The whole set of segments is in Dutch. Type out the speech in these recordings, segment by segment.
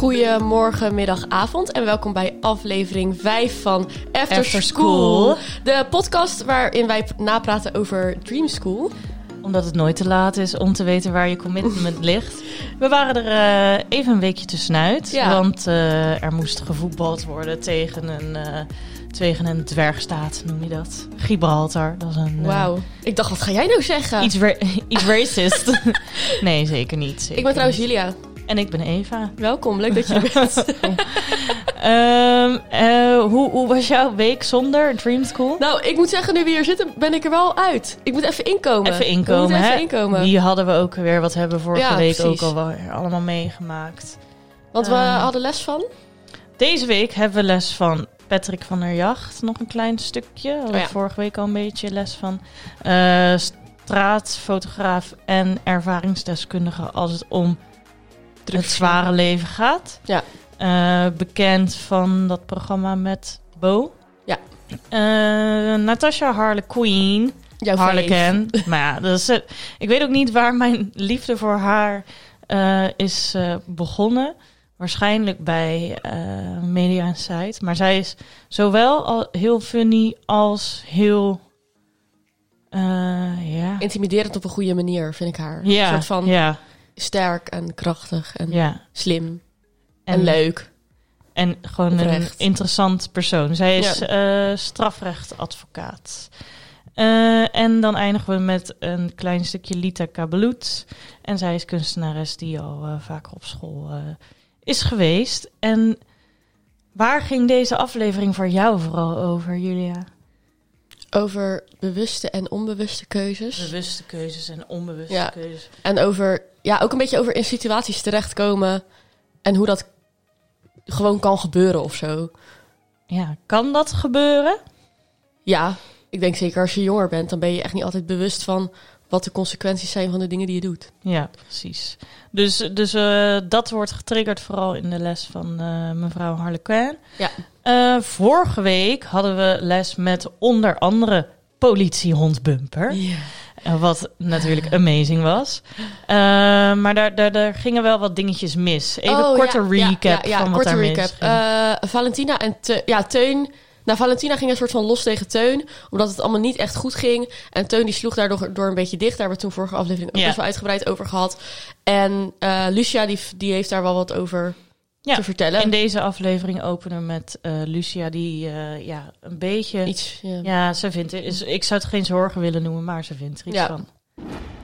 Goedemorgen, middag, avond en welkom bij aflevering 5 van After, After School. School. De podcast waarin wij napraten over Dream School. Omdat het nooit te laat is om te weten waar je commitment ligt. We waren er eh, even een weekje tussenuit. Ja. Want eh, er moest gevoetbald worden tegen een, eh, tegen een dwergstaat, noem je dat. Gibraltar. Dat is een... Wauw. Ik dacht, wat ga jij nou zeggen? Iets, ra- iets racist. nee, zeker niet. zeker ik ben trouwens. Julia. En ik ben Eva. Welkom, leuk dat je er bent. Ehm, eh, hoe, hoe was jouw week zonder Dream School? nou, ik moet zeggen, nu we hier zitten, ben ik er wel uit. Ik moet even inkomen. Even inkomen, even hè? inkomen. Die hadden we ook weer, wat hebben we vorige Ja, week precies. ook al allemaal meegemaakt. Want we Ehm, hadden les van. Deze week hebben we les van Patrick van der Jacht. Nog een klein stukje. We Oh ja. vorige week al een beetje les van. eh, straatfotograaf en ervaringsdeskundige als het om het zware leven gaat. Ja. Eh, bekend van dat programma met Bo. Ja. Eh, Natasha Harlequin. Jouw fave. Harlequin. maar ja, dat is, ik weet ook niet waar mijn liefde voor haar eh, is begonnen. Waarschijnlijk bij Media Insight. Maar zij is zowel al heel funny als heel... ja. Intimiderend op een goede manier, vind ik haar. Ja, Een soort van ja, sterk en krachtig en ja. slim en, leuk. En gewoon een interessant persoon. Zij is eh, strafrechtadvocaat. Eh, en dan eindigen we met een klein stukje Lita Kabeloet. En zij is kunstenares die al eh, vaker op school is geweest. En waar ging deze aflevering voor jou vooral over, Julia? Over bewuste en onbewuste keuzes. Bewuste keuzes en onbewuste Ja. keuzes. En over, ja, ook een beetje over in situaties terechtkomen. En hoe dat gewoon kan gebeuren of zo. Ja, kan dat gebeuren? Ja, ik denk zeker als je jonger bent, dan ben je echt niet altijd bewust van wat de consequenties zijn van de dingen die je doet. Ja, precies. Dus, dus eh, dat wordt getriggerd vooral in de les van eh, mevrouw Harlequin. Ja. Eh, vorige week hadden we les met onder andere politiehond Bumper. Ja. Wat natuurlijk amazing was. Eh, maar daar, daar, daar gingen wel wat dingetjes mis. Even een korte Oh, ja, recap ja, ja, ja, van wat korte daar recap. mis. Eh, Valentina en Te ja, Teun. Nou, Valentina ging een soort van los tegen Teun, omdat het allemaal niet echt goed ging. En Teun die sloeg daardoor door een beetje dicht. Daar hebben we toen vorige aflevering ook best wel uitgebreid over gehad. En eh, Lucia die, die heeft daar wel wat over Ja, te vertellen. In deze aflevering openen met eh, Lucia, die eh, ja, een beetje... Iets, ja. Ja, ze vindt... Is, ik zou het geen zorgen willen noemen, maar ze vindt er iets Ja. van.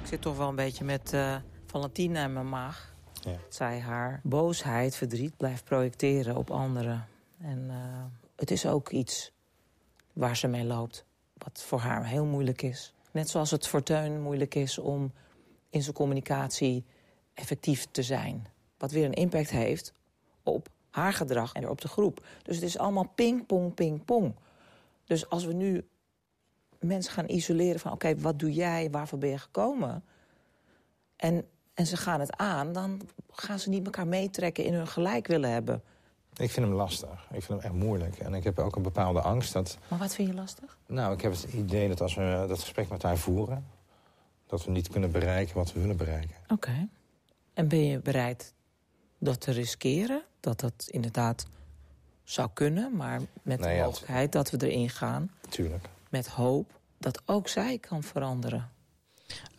Ik zit toch wel een beetje met eh Valentina in mijn maag. Ja. Dat zij haar boosheid, verdriet blijft projecteren op anderen. En eh, het is ook iets waar ze mee loopt. Wat voor haar heel moeilijk is. Net zoals het voor Teun moeilijk is om in zijn communicatie effectief te zijn. Wat weer een impact heeft op haar gedrag en op de groep. Dus het is allemaal ping, pong, ping, pong. Dus als we nu mensen gaan isoleren van... oké, wat doe jij, waarvoor ben je gekomen? En, en ze gaan het aan, dan gaan ze niet elkaar meetrekken... in hun gelijk willen hebben. Ik vind hem lastig. Ik vind hem echt moeilijk. En ik heb ook een bepaalde angst dat... Maar wat vind je lastig? Nou, ik heb het idee dat als we dat gesprek met haar voeren... dat we niet kunnen bereiken wat we willen bereiken. Oké. En ben je bereid dat te riskeren? Dat dat inderdaad zou kunnen, maar met Nee, de ja, mogelijkheid dat we erin gaan... Tuurlijk. met hoop dat ook zij kan veranderen.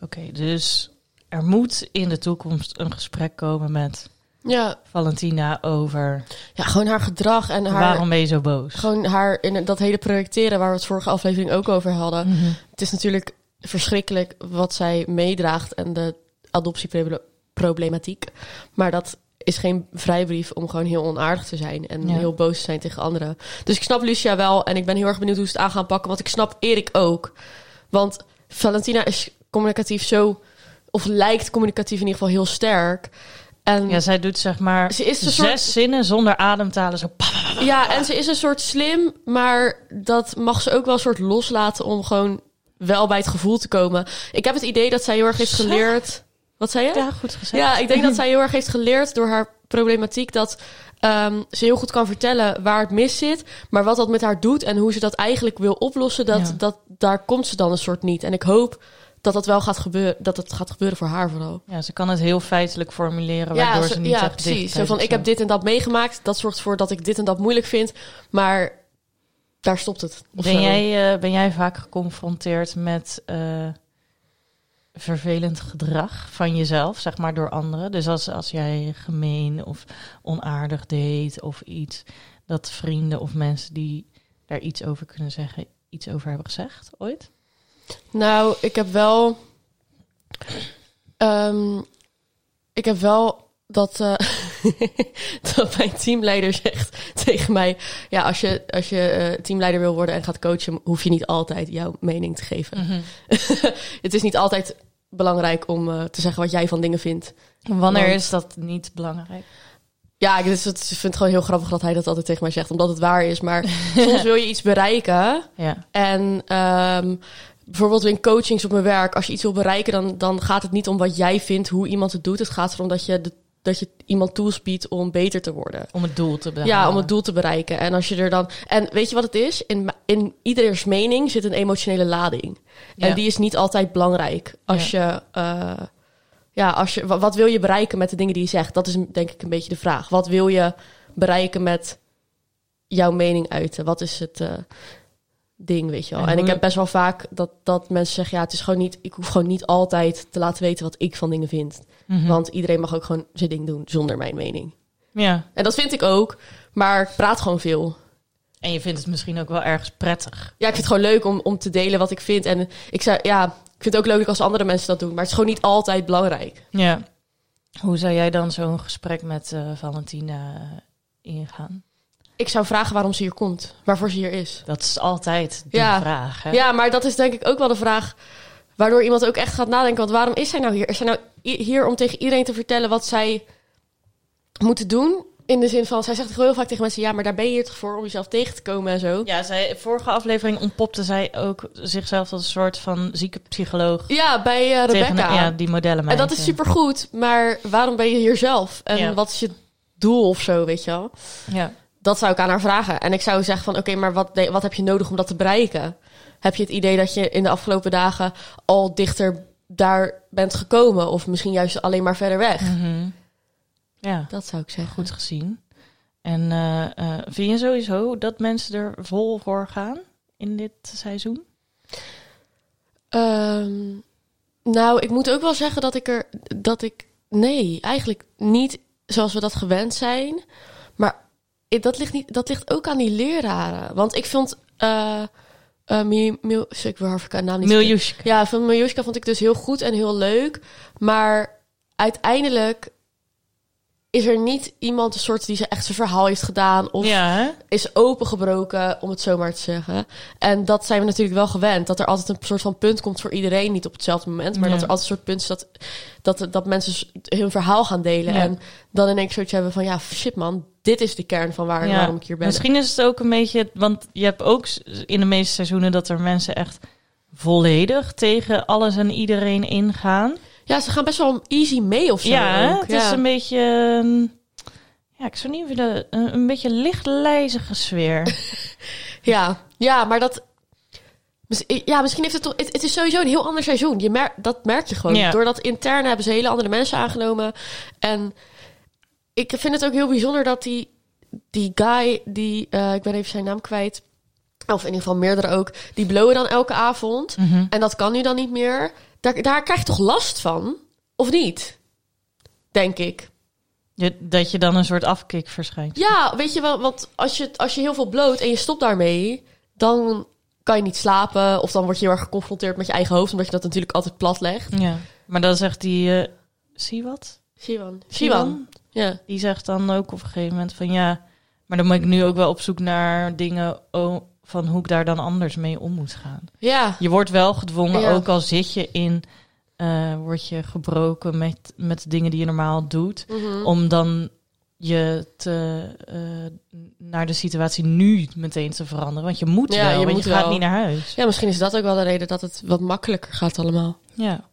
Oké, dus er moet in de toekomst een gesprek komen met ja, Valentina over ja, gewoon haar gedrag en haar... waarom ben je zo boos. Gewoon haar in dat hele projecteren waar we het vorige aflevering ook over hadden. Mhm. Het is natuurlijk verschrikkelijk wat zij meedraagt en de adoptieproblematiek. Maar dat is geen vrijbrief om gewoon heel onaardig te zijn en Ja. heel boos te zijn tegen anderen. Dus ik snap Lucia wel en ik ben heel erg benieuwd hoe ze het aan gaan pakken. Want ik snap Erik ook. Want Valentina is communicatief zo, of lijkt communicatief in ieder geval heel sterk. En Ja, zij doet zeg maar Ze is een zes soort- zinnen zonder ademtalen. Zo. Ja, en ze is een soort slim, maar dat mag ze ook wel een soort loslaten om gewoon wel bij het gevoel te komen. Ik heb het idee dat zij heel erg heeft geleerd. Wat zei je? Ja, goed gezegd. Ja, ik denk dat zij heel erg heeft geleerd door haar problematiek dat ehm, ze heel goed kan vertellen waar het mis zit, maar wat dat met haar doet en hoe ze dat eigenlijk wil oplossen, dat, Ja. dat daar komt ze dan een soort niet. En ik hoop dat dat wel gaat gebeuren, dat het gaat gebeuren voor haar vooral. Ja, ze kan het heel feitelijk formuleren, waardoor zo- ze niet ja, echt precies. Zo van, ik heb dit en dat meegemaakt. Dat zorgt ervoor dat ik dit en dat moeilijk vind. Maar daar stopt het. Ben zo. jij, eh, ben jij vaak geconfronteerd met eh, vervelend gedrag van jezelf, zeg maar, door anderen? Dus als, als jij gemeen of onaardig deed of iets, dat vrienden of mensen die daar iets over kunnen zeggen, iets over hebben gezegd ooit? Nou, ik heb wel. ehm, ik heb wel dat, eh, dat mijn teamleider zegt tegen mij: Ja, als je, als je eh, teamleider wil worden en gaat coachen, hoef je niet altijd jouw mening te geven. het is niet altijd belangrijk om eh, te zeggen wat jij van dingen vindt. Wanneer Want- is dat niet belangrijk? Ja, ik dus het, ik vind het gewoon heel grappig dat hij dat altijd tegen mij zegt, omdat het waar is. Maar soms wil je iets bereiken. Ja, En ehm, bijvoorbeeld in coachings op mijn werk, als je iets wil bereiken, dan, dan gaat het niet om wat jij vindt, hoe iemand het doet. Het gaat erom dat je, de, dat je iemand tools biedt om beter te worden. om het doel te behalen. Ja, om het doel te bereiken. En als je er dan. En weet je wat het is? In, in ieders mening zit een emotionele lading. En die is niet altijd belangrijk. Als je. eh, ja, als je. wa- Wat wil je bereiken met de dingen die je zegt? Dat is denk ik een beetje de vraag. Wat wil je bereiken met jouw mening uiten? Wat is het eh, ding, weet je wel? En En, ik heb best wel vaak dat, dat mensen zeggen: ja, het is gewoon niet. Ik hoef gewoon niet altijd te laten weten wat ik van dingen vind. Mhm. Want iedereen mag ook gewoon zijn ding doen zonder mijn mening. Ja, En dat vind ik ook. Maar ik praat gewoon veel. en je vindt het misschien ook wel ergens prettig. Ja, ik vind het gewoon leuk om, om te delen wat ik vind. En ik zou, ja, ik vind het ook leuk als andere mensen dat doen. Maar het is gewoon niet altijd belangrijk. Ja. Hoe zou jij dan zo'n gesprek met eh, Valentina eh, ingaan? Ik zou vragen waarom ze hier komt. Waarvoor ze hier is. Dat is altijd de Ja. vraag. Hè? Ja, maar dat is denk ik ook wel de vraag... waardoor iemand ook echt gaat nadenken. Want waarom is zij nou hier? Is zij nou hier om tegen iedereen te vertellen wat zij moeten doen? In de zin van, zij zegt heel vaak tegen mensen... ja, maar daar ben je hier toch voor om jezelf tegen te komen en zo. Ja, zij, vorige aflevering ontpopte zij ook zichzelf als een soort van zieke psycholoog. Ja, bij eh, Tegen, Rebecca. ja, die modellen. en dat is supergoed. Maar waarom ben je hier zelf? En Ja. wat is je doel of zo, weet je wel? Ja. Dat zou ik aan haar vragen. En ik zou zeggen van, oké, maar wat, wat heb je nodig om dat te bereiken? Heb je het idee dat je in de afgelopen dagen al dichter daar bent gekomen? Of misschien juist alleen maar verder weg? Mhm. ja, Dat zou ik zeggen. goed gezien. En eh, eh, vind je sowieso dat mensen er vol voor gaan in dit seizoen? Ehm, nou, ik moet ook wel zeggen dat ik er... Dat ik... Nee, eigenlijk niet zoals we dat gewend zijn. Maar dat ligt, niet, dat ligt ook aan die leraren. Want ik vond... eh Mil- ik wil haar naam niet Miljushka. Ja, van Miljushka vond ik dus heel goed en heel leuk. Maar uiteindelijk is er niet iemand een soort die ze echt zijn verhaal heeft gedaan of Ja, is opengebroken, om het zo maar te zeggen. En dat zijn we natuurlijk wel gewend. Dat er altijd een soort van punt komt voor iedereen, niet op hetzelfde moment, maar Ja. dat er altijd een soort punt is dat, dat, dat mensen hun verhaal gaan delen. Ja. En dan in één keer zoiets hebben van, ja, shit man, dit is de kern van waar, Ja. waarom ik hier ben. Misschien is het ook een beetje, want je hebt ook in de meeste seizoenen dat er mensen echt volledig tegen alles en iedereen ingaan. Ja, ze gaan best wel easy mee of zo. ja, ook. het ja. is een beetje, ja, ik zou niet willen, een, een beetje lichtlijzige sfeer. Ja, ja, maar dat. Ja, misschien heeft het toch. Het, het is sowieso een heel ander seizoen. Je mer dat merk je gewoon. Ja. Door dat interne hebben ze hele andere mensen aangenomen. En ik vind het ook heel bijzonder dat die, die guy, die. eh, ik ben even zijn naam kwijt. Of in ieder geval meerdere ook. Die blowen dan elke avond. Mhm. En dat kan nu dan niet meer. Daar, daar krijg je toch last van? Of niet? Denk ik. Je- dat je dan een soort afkik verschijnt. Ja, weet je wel, want als je, als je heel veel bloot en je stopt daarmee, dan kan je niet slapen. Of dan word je heel erg geconfronteerd met je eigen hoofd, omdat je dat natuurlijk altijd plat legt. Ja, maar dan zegt die, eh zie wat? Shivan. Shivan? Ja. Die zegt dan ook op een gegeven moment van ja, maar dan moet ik nu ook wel op zoek naar dingen van hoe ik daar dan anders mee om moet gaan. Ja. Je wordt wel gedwongen, Ja. ook al zit je in, eh, word je gebroken met, met dingen die je normaal doet, Mhm. om dan je te, eh, naar de situatie nu meteen te veranderen. Want je moet Ja, wel, je want moet je gaat wel. niet naar huis. ja, misschien is dat ook wel de reden dat het wat makkelijker gaat allemaal. Ja,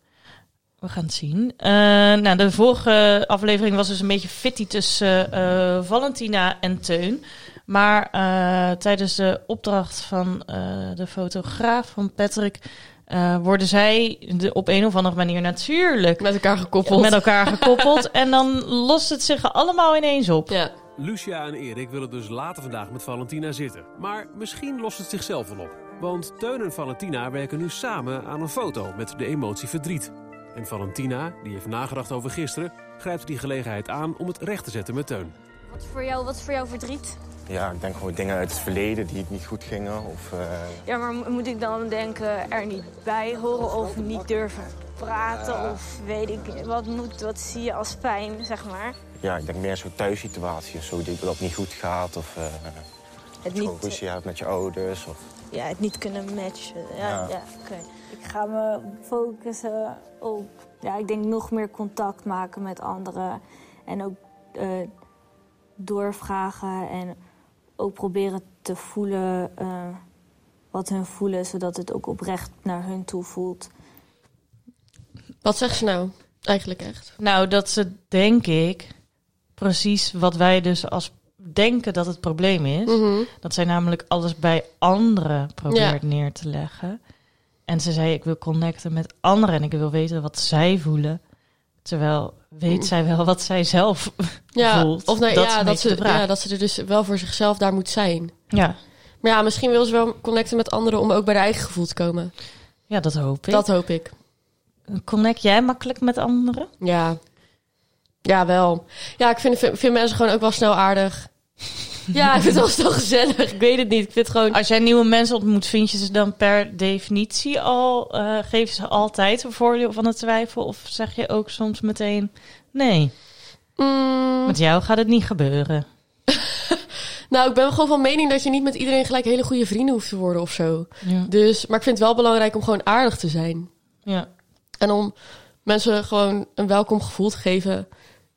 we gaan het zien. Eh, nou, de vorige aflevering was dus een beetje fitty tussen eh, Valentina en Teun. Maar eh, tijdens de opdracht van eh, de fotograaf van Patrick eh, worden zij de, op een of andere manier natuurlijk Met elkaar gekoppeld. met elkaar gekoppeld. en dan lost het zich allemaal ineens op. Ja. Lucia en Erik willen dus later vandaag met Valentina zitten. Maar misschien lost het zichzelf wel op. Want Teun en Valentina werken nu samen aan een foto met de emotie verdriet. En Valentina, die heeft nagedacht over gisteren, grijpt die gelegenheid aan om het recht te zetten met Teun. Wat is voor jou, wat is voor jou verdriet? Ja, ik denk gewoon dingen uit het verleden die niet goed gingen. Of, eh, Ja, maar mo- moet ik dan denken er niet bij horen of niet durven praten? Of weet ik, wat, moet, wat zie je als pijn, zeg maar? ja, ik denk meer zo'n thuissituatie of zo, dat niet goed gaat. Of eh Het gewoon niet, ruzie hebt met je ouders. Of, ja, het niet kunnen matchen. Ja, Ja. ja. oké. Ik ga me focussen op, ja, ik denk nog meer contact maken met anderen. En ook eh, doorvragen en ook proberen te voelen eh, wat hun voelen, zodat het ook oprecht naar hun toe voelt. Wat zegt ze nou? Eigenlijk echt. Nou, dat ze, denk ik, precies wat wij dus als denken dat het probleem is. Mhm. Dat zij namelijk alles bij anderen probeert Ja. neer te leggen. En ze zei, ik wil connecten met anderen en ik wil weten wat zij voelen. Terwijl weet Mm. zij wel wat zij zelf Ja, voelt. of nee, Dat ja, dat ze, ja, dat ze er dus wel voor zichzelf daar moet zijn. Ja, Maar ja, misschien wil ze wel connecten met anderen om ook bij haar eigen gevoel te komen. ja dat hoop ik. Dat hoop ik. Connect jij makkelijk met anderen? Ja. Ja, wel. Ja, ik vind, vind, vind mensen gewoon ook wel snel aardig. Ja, ik vind het wel snel gezellig. Ik weet het niet. Ik vind het gewoon... Als jij nieuwe mensen ontmoet, vind je ze dan per definitie al, eh geven ze altijd een voordeel van de twijfel? Of zeg je ook soms meteen, nee, Mm, met jou gaat het niet gebeuren? nou, ik ben gewoon van mening dat je niet met iedereen gelijk hele goede vrienden hoeft te worden of zo. Ja. Dus, maar ik vind het wel belangrijk om gewoon aardig te zijn. ja. En om mensen gewoon een welkom gevoel te geven.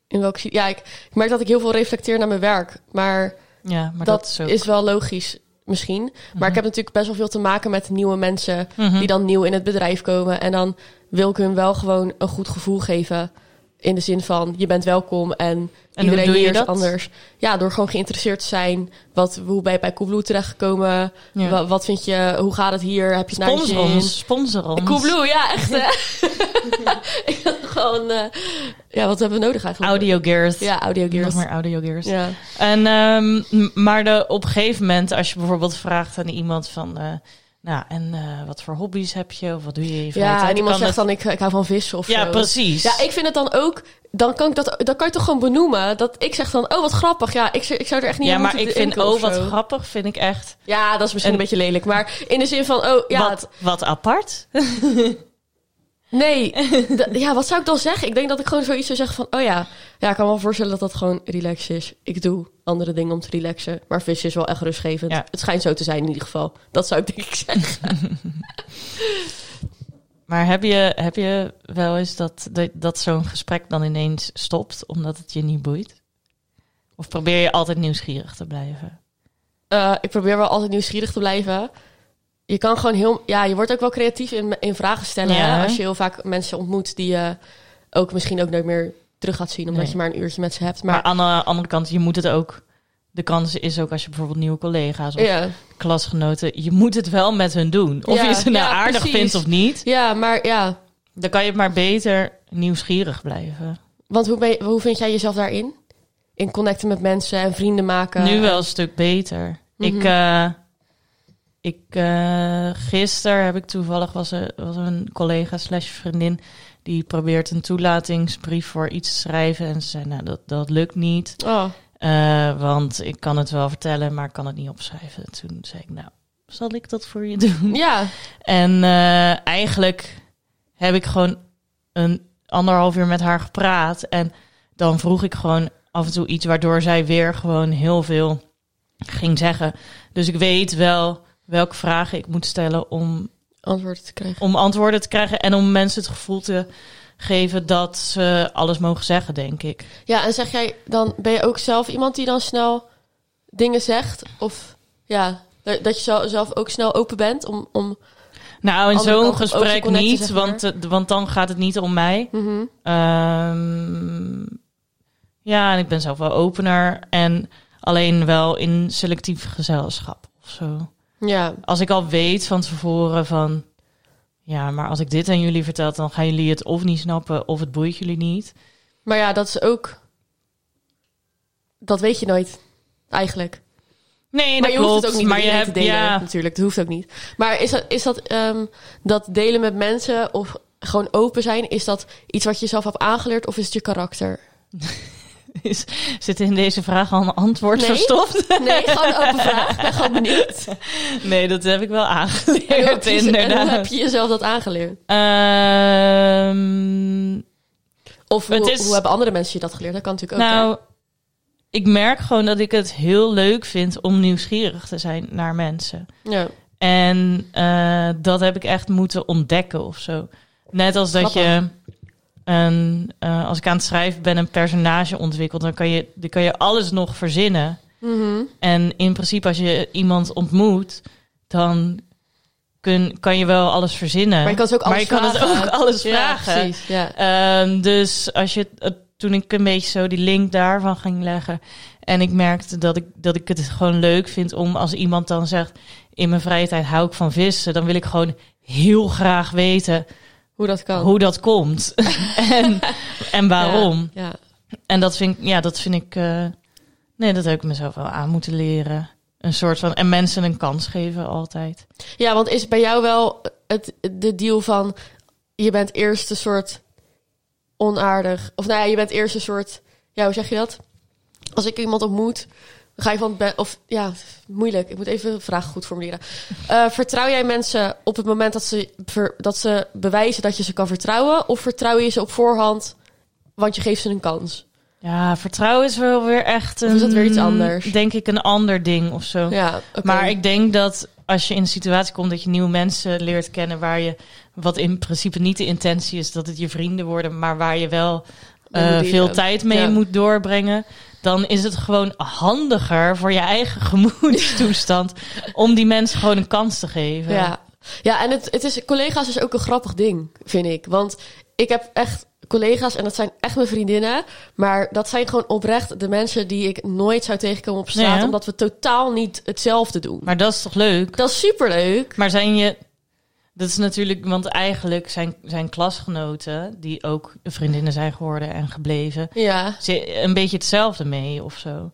In welke, ja, ik, ik merk dat ik heel veel reflecteer naar mijn werk. Maar, Ja, maar dat, dat, is ook... is wel logisch misschien. Maar ik heb natuurlijk best wel veel te maken met nieuwe mensen... Mhm. die dan nieuw in het bedrijf komen. En dan wil ik hun wel gewoon een goed gevoel geven. In de zin van, je bent welkom en, En iedereen hier is anders. Ja, door gewoon geïnteresseerd te zijn. Wat, hoe ben je bij Coolblue terechtgekomen? Ja. Wa- Wat, vind je, hoe gaat het hier? Heb je het naar Sponsor ons, sponsor ons. Coolblue, ja, echt gewoon... eh, ja, wat hebben we nodig eigenlijk? Audio gears. Ja, audio gears. Nog meer audio gears. Ja. En, ehm, maar de, op een gegeven moment, als je bijvoorbeeld vraagt aan iemand van... eh, nou, en eh, wat voor hobby's heb je? Of wat doe je je Ja, en iemand Kan zegt het- dan, ik, ik hou van vissen of Ja, zo. precies. Ja, ik vind het dan ook... Dan kan, ik dat, dan kan je toch gewoon benoemen. Dat ik zeg dan, oh, wat grappig. Ja, ik, zou- ik zou er echt niet ja, aan maar ik vind, oh, wat grappig, vind ik echt... Ja, dat is misschien En- een beetje lelijk. Maar in de zin van, oh, ja... wat, wat apart. Nee, ja, wat zou ik dan zeggen? Ik denk dat ik gewoon zoiets zou zeggen van... Oh ja, ja ik kan me wel voorstellen dat dat gewoon relax is. Ik doe andere dingen om te relaxen. Maar vissen is wel echt rustgevend. Ja. Het schijnt zo te zijn in ieder geval. Dat zou ik denk ik zeggen. Maar heb je, heb je wel eens dat, dat, dat zo'n gesprek dan ineens stopt omdat het je niet boeit? Of probeer je altijd nieuwsgierig te blijven? Eh, ik probeer wel altijd nieuwsgierig te blijven. Je kan gewoon heel... Ja, je wordt ook wel creatief in, in vragen stellen. Ja. Als je heel vaak mensen ontmoet die je ook misschien ook nooit meer terug gaat zien. Omdat Nee. je maar een uurtje met ze hebt. Maar, Maar, aan de andere kant, je moet het ook. De kans is ook als je bijvoorbeeld nieuwe collega's of ja. klasgenoten, je moet het wel met hun doen. Of Ja, je ze nou aardig precies. vindt of niet, ja, maar ja... dan kan je maar beter nieuwsgierig blijven. Want hoe, ben je, hoe vind jij jezelf daarin? In connecten met mensen en vrienden maken? Nu wel een stuk beter. Mhm. Ik, eh, ik eh, gisteren heb ik toevallig was er was er een collega slash vriendin die probeert een toelatingsbrief voor iets te schrijven en ze zei nou dat dat lukt niet, Oh, Eh, want ik kan het wel vertellen, maar ik kan het niet opschrijven. Toen zei ik nou zal ik dat voor je doen? ja. En eh, eigenlijk heb ik gewoon een anderhalf uur met haar gepraat. En dan vroeg ik gewoon af en toe iets waardoor zij weer gewoon heel veel ging zeggen. Dus ik weet wel welke vragen ik moet stellen om, Antwoorden te krijgen. om antwoorden te krijgen. En om mensen het gevoel te geven dat ze alles mogen zeggen, denk ik. Ja, en zeg jij dan, ben je ook zelf iemand die dan snel dingen zegt? Of ja, dat je zelf ook snel open bent om. om Nou, in zo'n gesprek niet, zeg maar. want, want dan gaat het niet om mij. mhm. Ehm, ja, en ik ben zelf wel opener. En alleen wel in selectief gezelschap of zo. Ja, Als ik al weet van tevoren van... Ja, maar als ik dit aan jullie vertel, dan gaan jullie het of niet snappen of het boeit jullie niet. Maar ja, dat is ook... Dat weet je nooit, eigenlijk. Nee, maar dat je hoeft klopt. het ook niet maar met je hebt, te delen, ja, natuurlijk. Dat hoeft ook niet. Maar is dat, is dat, ehm, dat delen met mensen of gewoon open zijn... is dat iets wat je zelf hebt aangeleerd of is het je karakter? is, zit in deze vraag al een antwoord Nee. verstopt? Nee, gewoon een open vraag. Ik ben gewoon benieuwd. Nee, dat heb ik wel aangeleerd, en hoe heb je jezelf dat aangeleerd? Ehm, Of hoe, Het is- hoe hebben andere mensen je dat geleerd? Dat kan natuurlijk ook. nou, ik merk gewoon dat ik het heel leuk vind om nieuwsgierig te zijn naar mensen. Ja. En eh, dat heb ik echt moeten ontdekken of zo. Net als dat je, een, eh, als ik aan het schrijven ben, een personage ontwikkelt, dan kan je, dan kan je alles nog verzinnen. Mhm. En in principe, als je iemand ontmoet, dan kun, kan je wel alles verzinnen. Maar je kan het ook Maar alles je kan het vragen. ook alles Ja, vragen. precies. Ja. Ehm, dus als je, eh, toen ik een beetje zo die link daarvan ging leggen. En ik merkte dat ik, dat ik het gewoon leuk vind om als iemand dan zegt. In mijn vrije tijd hou ik van vissen. Dan wil ik gewoon heel graag weten Hoe dat kan. hoe dat komt. en, en waarom. Ja, ja. En dat vind ik, ja, dat vind ik. eh, nee, dat heb ik mezelf wel aan moeten leren. Een soort van. En mensen een kans geven altijd. Ja, want is bij jou wel het, de deal van... je bent eerst een soort onaardig... of nou ja, je bent eerst een soort... ja, hoe zeg je dat? Als ik iemand ontmoet, ga je van... of ja, moeilijk. Ik moet even de vraag goed formuleren. Eh, vertrouw jij mensen op het moment dat ze, ver- dat ze bewijzen dat je ze kan vertrouwen... of vertrouw je ze op voorhand, want je geeft ze een kans? Ja, vertrouwen is wel weer echt een. Of is dat weer iets anders? Denk ik een ander ding of zo. Ja. Maar ik denk dat als je in een situatie komt dat je nieuwe mensen leert kennen waar je, wat in principe niet de intentie is dat het je vrienden worden, maar waar je wel eh, veel dealen. tijd mee Ja. moet doorbrengen, dan is het gewoon handiger voor je eigen gemoedstoestand om die mensen gewoon een kans te geven. Ja, ja en het, het is, collega's is ook een grappig ding, vind ik. Want ik heb echt collega's en dat zijn echt mijn vriendinnen. Maar dat zijn gewoon oprecht de mensen die ik nooit zou tegenkomen op straat. Ja. Omdat we totaal niet hetzelfde doen. Maar dat is toch leuk? Dat is superleuk. Maar zijn je. Dat is natuurlijk, want eigenlijk zijn, zijn klasgenoten, die ook vriendinnen zijn geworden en gebleven, Ja, ze- een beetje hetzelfde mee of zo.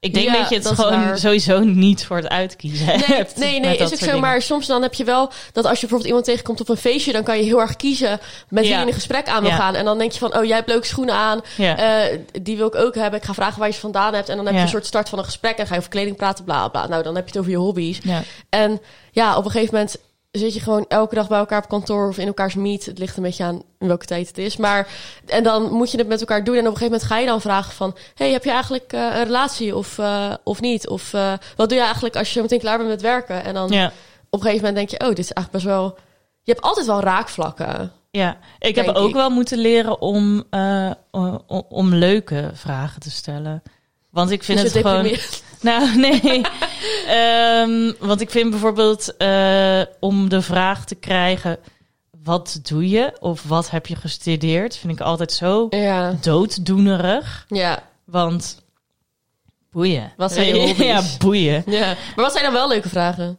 Ik denk Ja, dat je het dat gewoon waar. sowieso niet voor het uitkiezen Nee, hebt. nee, nee is ook soort zo. Maar soms dan heb je wel dat als je bijvoorbeeld iemand tegenkomt op een feestje, dan kan je heel erg kiezen met wie Ja. je in een gesprek aan wil Ja. gaan. En dan denk je van, oh, jij hebt leuke schoenen aan. Eh, die wil ik ook hebben. Ik ga vragen waar je ze vandaan hebt. En dan heb je een soort start van een gesprek. En ga je over kleding praten, bla bla. Nou, dan heb je het over je hobby's. En ja, op een gegeven moment zit je gewoon elke dag bij elkaar op kantoor of in elkaars meet. Het ligt een beetje aan in welke tijd het is. Maar en dan moet je het met elkaar doen. En op een gegeven moment ga je dan vragen van... hey, heb je eigenlijk eh, een relatie of, eh, of niet? Of eh, wat doe je eigenlijk als je meteen klaar bent met werken? En dan ja. op een gegeven moment denk je... oh, dit is eigenlijk best wel... Je hebt altijd wel raakvlakken. Ja, ik heb ook ik. wel moeten leren om, eh, o- o- om leuke vragen te stellen. Want ik vind Dus het gewoon. Nou, nee. Ehm, want ik vind bijvoorbeeld eh, om de vraag te krijgen: wat doe je of wat heb je gestudeerd? Vind ik altijd zo Ja, dooddoenerig. ja, Want boeien. Wat zijn je hobby's? Ja, boeien. ja. Maar wat zijn dan wel leuke vragen?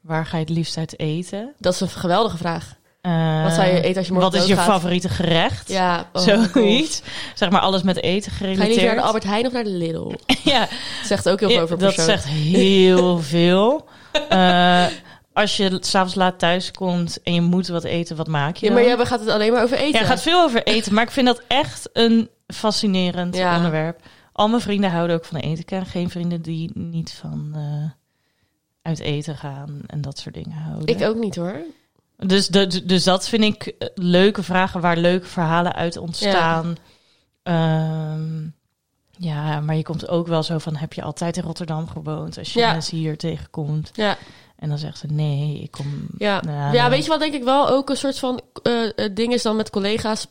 Waar ga je het liefst uit eten? Dat is een geweldige vraag. Eh, Wat zou je eten als je morgen Wat is je favoriete gerecht? Ja, oh Zoiets. Zeg maar alles met eten Ga je liever naar gerelateerd. de Albert Heijn of naar de Lidl? ja, Zegt ook heel veel Ja, over dat persoon. zegt heel veel. Eh, als je s'avonds laat thuis komt en je moet wat eten, wat maak je Ja, maar jij gaat het alleen maar over eten. Ja, gaat veel over eten, maar ik vind dat echt een fascinerend Ja. onderwerp. Al mijn vrienden houden ook van eten. Ik ken geen vrienden die niet van eh, uit eten gaan en dat soort dingen houden. Ik ook niet hoor. Dus, de, dus dat vind ik eh, leuke vragen waar leuke verhalen uit ontstaan. Ja. ja, maar je komt ook wel zo van: heb je altijd in Rotterdam gewoond? Als je Ja. mensen hier tegenkomt. Ja, En dan zegt ze: nee, ik kom. ja. Nou, ja weet je wat denk ik wel ook een soort van eh, eh, ding is dan met collega's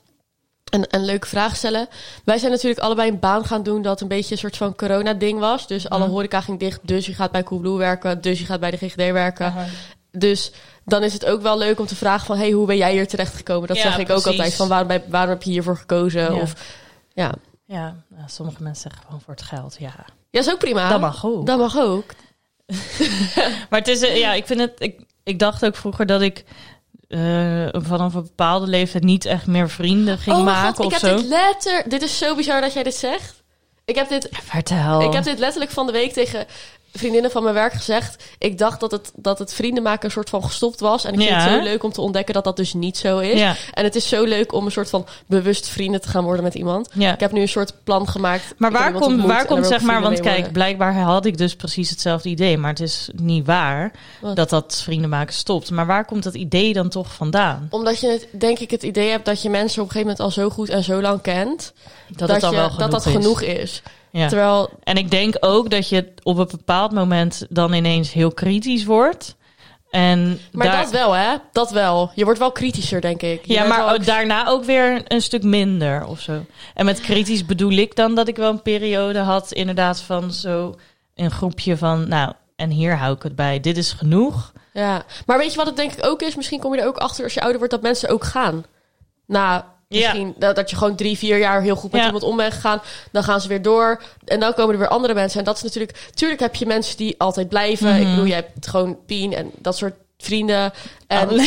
en, en leuke vragen stellen. Wij zijn natuurlijk allebei een baan gaan doen dat een beetje een soort van corona-ding was. Dus alle Mhm. horeca ging dicht, dus je gaat bij Coolblue werken, dus je gaat bij de GGD werken. Dus dan is het ook wel leuk om te vragen van... hey, hoe ben jij hier terechtgekomen? Dat Ja, zeg ik ook altijd. Van waarom, heb je hiervoor gekozen? Ja. Of, ja. Ja, nou, sommige mensen zeggen gewoon voor het geld. Ja, ja, is ook prima. dat mag ook. Dat mag ook. Maar het is, eh, ja, ik vind het. Ik, ik dacht ook vroeger dat ik eh, vanaf een bepaalde leeftijd niet echt meer vrienden ging oh maken god, ik of heb zo. dit letter... Dit is zo bizar dat jij dit zegt. Ik heb dit Vertel. Ik heb dit letterlijk van de week tegen vriendinnen van mijn werk gezegd. Ik dacht dat het, dat het vrienden maken een soort van gestopt was. En ik vind Ja. het zo leuk om te ontdekken dat dat dus niet zo is. Ja, En het is zo leuk om een soort van bewust vrienden te gaan worden met iemand. ja. Ik heb nu een soort plan gemaakt. Maar waar komt, ontmoet waar komt zeg maar, want kijk, blijkbaar had ik dus precies hetzelfde idee, maar het is niet waar Wat? dat dat vrienden maken stopt. Maar waar komt dat idee dan toch vandaan? Omdat je het, denk ik het idee hebt dat je mensen op een gegeven moment al zo goed en zo lang kent. Dat, je, dat dat is. genoeg is. Ja. Terwijl, En ik denk ook dat je op een bepaald moment dan ineens heel kritisch wordt. En maar daar- dat wel hè, dat wel. Je wordt wel kritischer denk ik. Je Ja, maar ook daarna ook weer een stuk minder of zo. En met kritisch bedoel ik dan dat ik wel een periode had, inderdaad, van zo een groepje van, nou, en hier hou ik het bij. Dit is genoeg. Ja, maar weet je wat het denk ik ook is? Misschien kom je er ook achter als je ouder wordt dat mensen ook gaan. Nou, misschien dat, dat je gewoon drie, vier jaar heel goed met Ja. iemand om bent gegaan. Dan gaan ze weer door. En dan komen er weer andere mensen. En dat is natuurlijk... Tuurlijk heb je mensen die altijd blijven. Mhm. Ik bedoel, je hebt gewoon Pien en dat soort vrienden. En,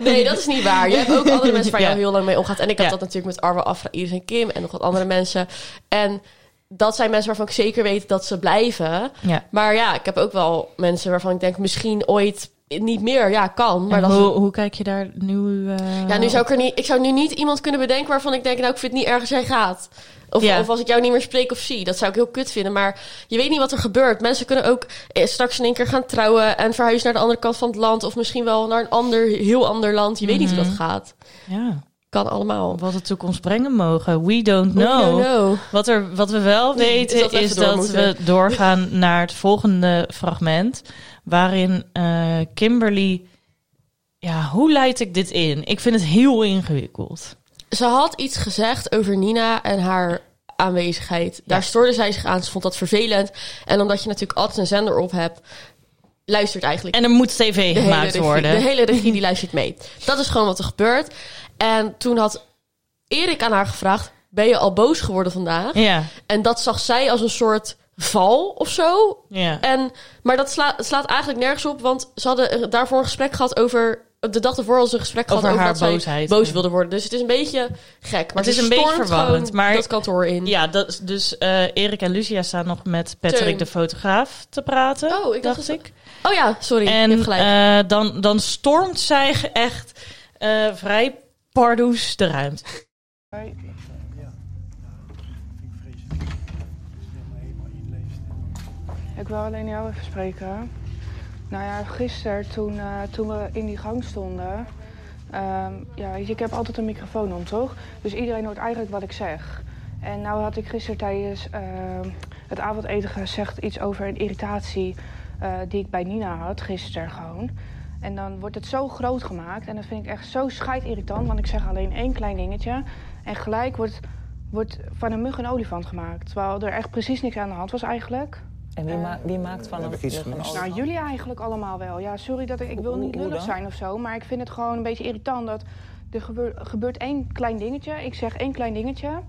nee, dat is niet waar. Je hebt ook andere mensen waar je Ja. heel lang mee omgaat. En ik had Ja. dat natuurlijk met Arwe, Afra, Iris en Kim. En nog wat andere mensen. En dat zijn mensen waarvan ik zeker weet dat ze blijven. Ja. Maar ja, ik heb ook wel mensen waarvan ik denk misschien ooit niet meer. Ja, kan. Maar dat hoe, hoe kijk je daar nu? eh, ja, nu zou ik er niet. Ik zou nu niet iemand kunnen bedenken waarvan ik denk, nou, ik vind het niet erg als jij gaat. Of, Ja. of als ik jou niet meer spreek of zie. Dat zou ik heel kut vinden. Maar je weet niet wat er gebeurt. Mensen kunnen ook eh, straks in één keer gaan trouwen en verhuizen naar de andere kant van het land. Of misschien wel naar een ander, heel ander land. Je weet niet hoe dat Mhm. gaat. Ja, Kan allemaal. wat de toekomst brengen mogen. We don't We know. don't know. Wat, er, wat we wel weten dat we is even door dat we doorgaan naar het volgende fragment. Waarin eh, Kimberly... Ja, hoe leid ik dit in? Ik vind het heel ingewikkeld. Ze had iets gezegd over Nina en haar aanwezigheid. Daar Ja. stoorde zij zich aan. Ze vond dat vervelend. En omdat je natuurlijk altijd een zender op hebt, luistert eigenlijk En er moet tv gemaakt regie, worden. de hele regie die luistert mee. Dat is gewoon wat er gebeurt. En toen had Erik aan haar gevraagd: Ben je al boos geworden vandaag? Ja, En dat zag zij als een soort val of zo. ja. En, maar dat sla- slaat eigenlijk nergens op, want ze hadden daarvoor een gesprek gehad over. De dag ervoor ze een gesprek Over gehad over haar dat zij boosheid. boos wilde worden. Dus het is een beetje gek. Maar Het is een beetje verwarrend, maar- dat kantoor in. Ja, dat, is- dus eh Erik en Lucia staan nog met Patrick Teun. de fotograaf te praten. Oh, ik dacht dacht dat- ik. Oh ja, sorry. je En hebt gelijk. eh, dan, dan stormt zij echt eh, vrij pardoes de ruimte. Ik wil alleen jou even spreken. Nou ja, gisteren toen, eh, toen we in die gang stonden. ehm, ja, ik heb altijd een microfoon om, toch? Dus iedereen hoort eigenlijk wat ik zeg. En nou had ik gisteren tijdens ehm, het avondeten gezegd iets over een irritatie eh, die ik bij Nina had, gisteren gewoon. En dan wordt het zo groot gemaakt. En dat vind ik echt zo scheidirritant, want ik zeg alleen één klein dingetje. En gelijk wordt, wordt van een mug een olifant gemaakt. Terwijl er echt precies niks aan de hand was eigenlijk. En wie, Eh, ma- wie maakt van een iets gemist? Nou, jullie eigenlijk allemaal wel. Ja, sorry dat ik... Ik wil niet lullig zijn of zo, maar ik vind het gewoon een beetje irritant dat... Er gebeurt, gebeurt één klein dingetje, ik zeg één klein dingetje...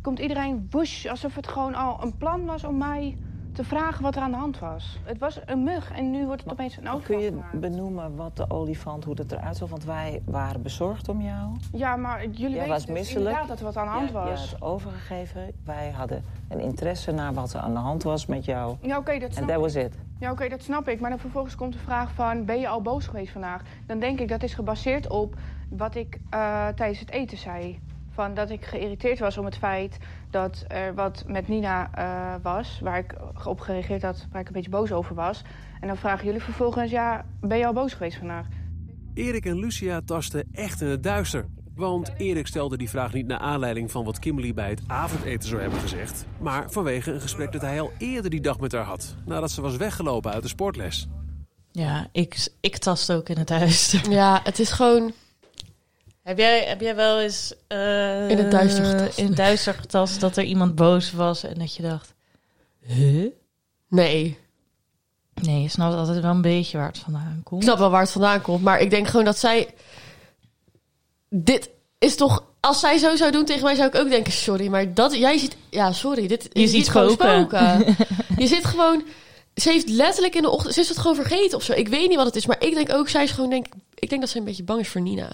komt iedereen woesh, alsof het gewoon al een plan was om mij te vragen wat er aan de hand was. Het was een mug en nu wordt het opeens een olifant Kun je gemaakt. benoemen wat de olifant, hoe het eruit zag? Want wij waren bezorgd om jou. Ja, maar jullie Jij weten dus inderdaad dat er wat aan de hand Ja, was. had overgegeven. Wij hadden een interesse naar wat er aan de hand was met jou. Ja, oké, dat En snap that ik. was it. Ja, oké, dat snap ik. Maar dan vervolgens komt de vraag van... ben je al boos geweest vandaag? Dan denk ik dat is gebaseerd op wat ik eh, tijdens het eten zei. Van dat ik geïrriteerd was om het feit dat er wat met Nina eh, was... waar ik op gereageerd had, waar ik een beetje boos over was. En dan vragen jullie vervolgens... ja, ben je al boos geweest vandaag? Erik en Lucia tasten echt in het duister. Want Erik stelde die vraag niet naar aanleiding van wat Kimberly bij het avondeten zou hebben gezegd, maar vanwege een gesprek dat hij al eerder die dag met haar had, nadat ze was weggelopen uit de sportles. Ja, ik, ik tast ook in het huis. Ja, het is gewoon. Heb jij, heb jij wel eens eh, In het duister getast? in het duister getast dat er iemand boos was en dat je dacht, huh? Nee. Nee, je snapt altijd wel een beetje waar het vandaan komt. Ik snap wel waar het vandaan komt. Maar ik denk gewoon dat zij. Dit is toch. Als zij zo zou doen tegen mij, zou ik ook denken: sorry, maar dat. Jij ziet. Ja, sorry. Dit, Je ziet gewoon spoken. je zit gewoon. Ze heeft letterlijk in de ochtend. Ze is het gewoon vergeten of zo. Ik weet niet wat het is. Maar ik denk ook, zij is gewoon, denk ik, ik denk dat ze een beetje bang is voor Nina.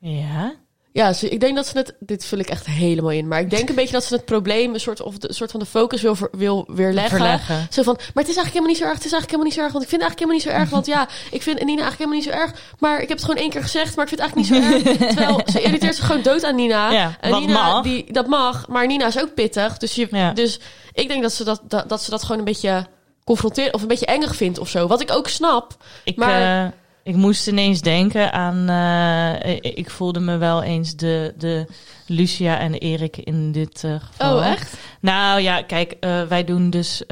Ja. Ja, ze, ik denk dat ze het... Dit vul ik echt helemaal in. Maar ik denk een beetje dat ze het probleem... een soort, of de, soort van de focus wil, ver- wil weerleggen. Verleggen. Zo van, maar het is eigenlijk helemaal niet zo erg. Het is eigenlijk helemaal niet zo erg. Want ik vind het eigenlijk helemaal niet zo erg. Want ja, ik vind Nina eigenlijk helemaal niet zo erg. Maar ik heb het gewoon één keer gezegd. Maar ik vind het eigenlijk niet zo erg. Terwijl ze irriteert zich gewoon dood aan Nina. Ja, en Nina, mag. Die, dat mag. Maar Nina is ook pittig. Dus, je, Ja. dus ik denk dat ze dat, dat, dat ze dat gewoon een beetje confronteert. Of een beetje engig vindt of zo. Wat ik ook snap. Ik, Maar- eh, ik moest ineens denken aan. eh, ik- voelde me wel eens de, de Lucia en Erik in dit eh, geval. Oh, echt? Nou ja, kijk, eh, wij doen dus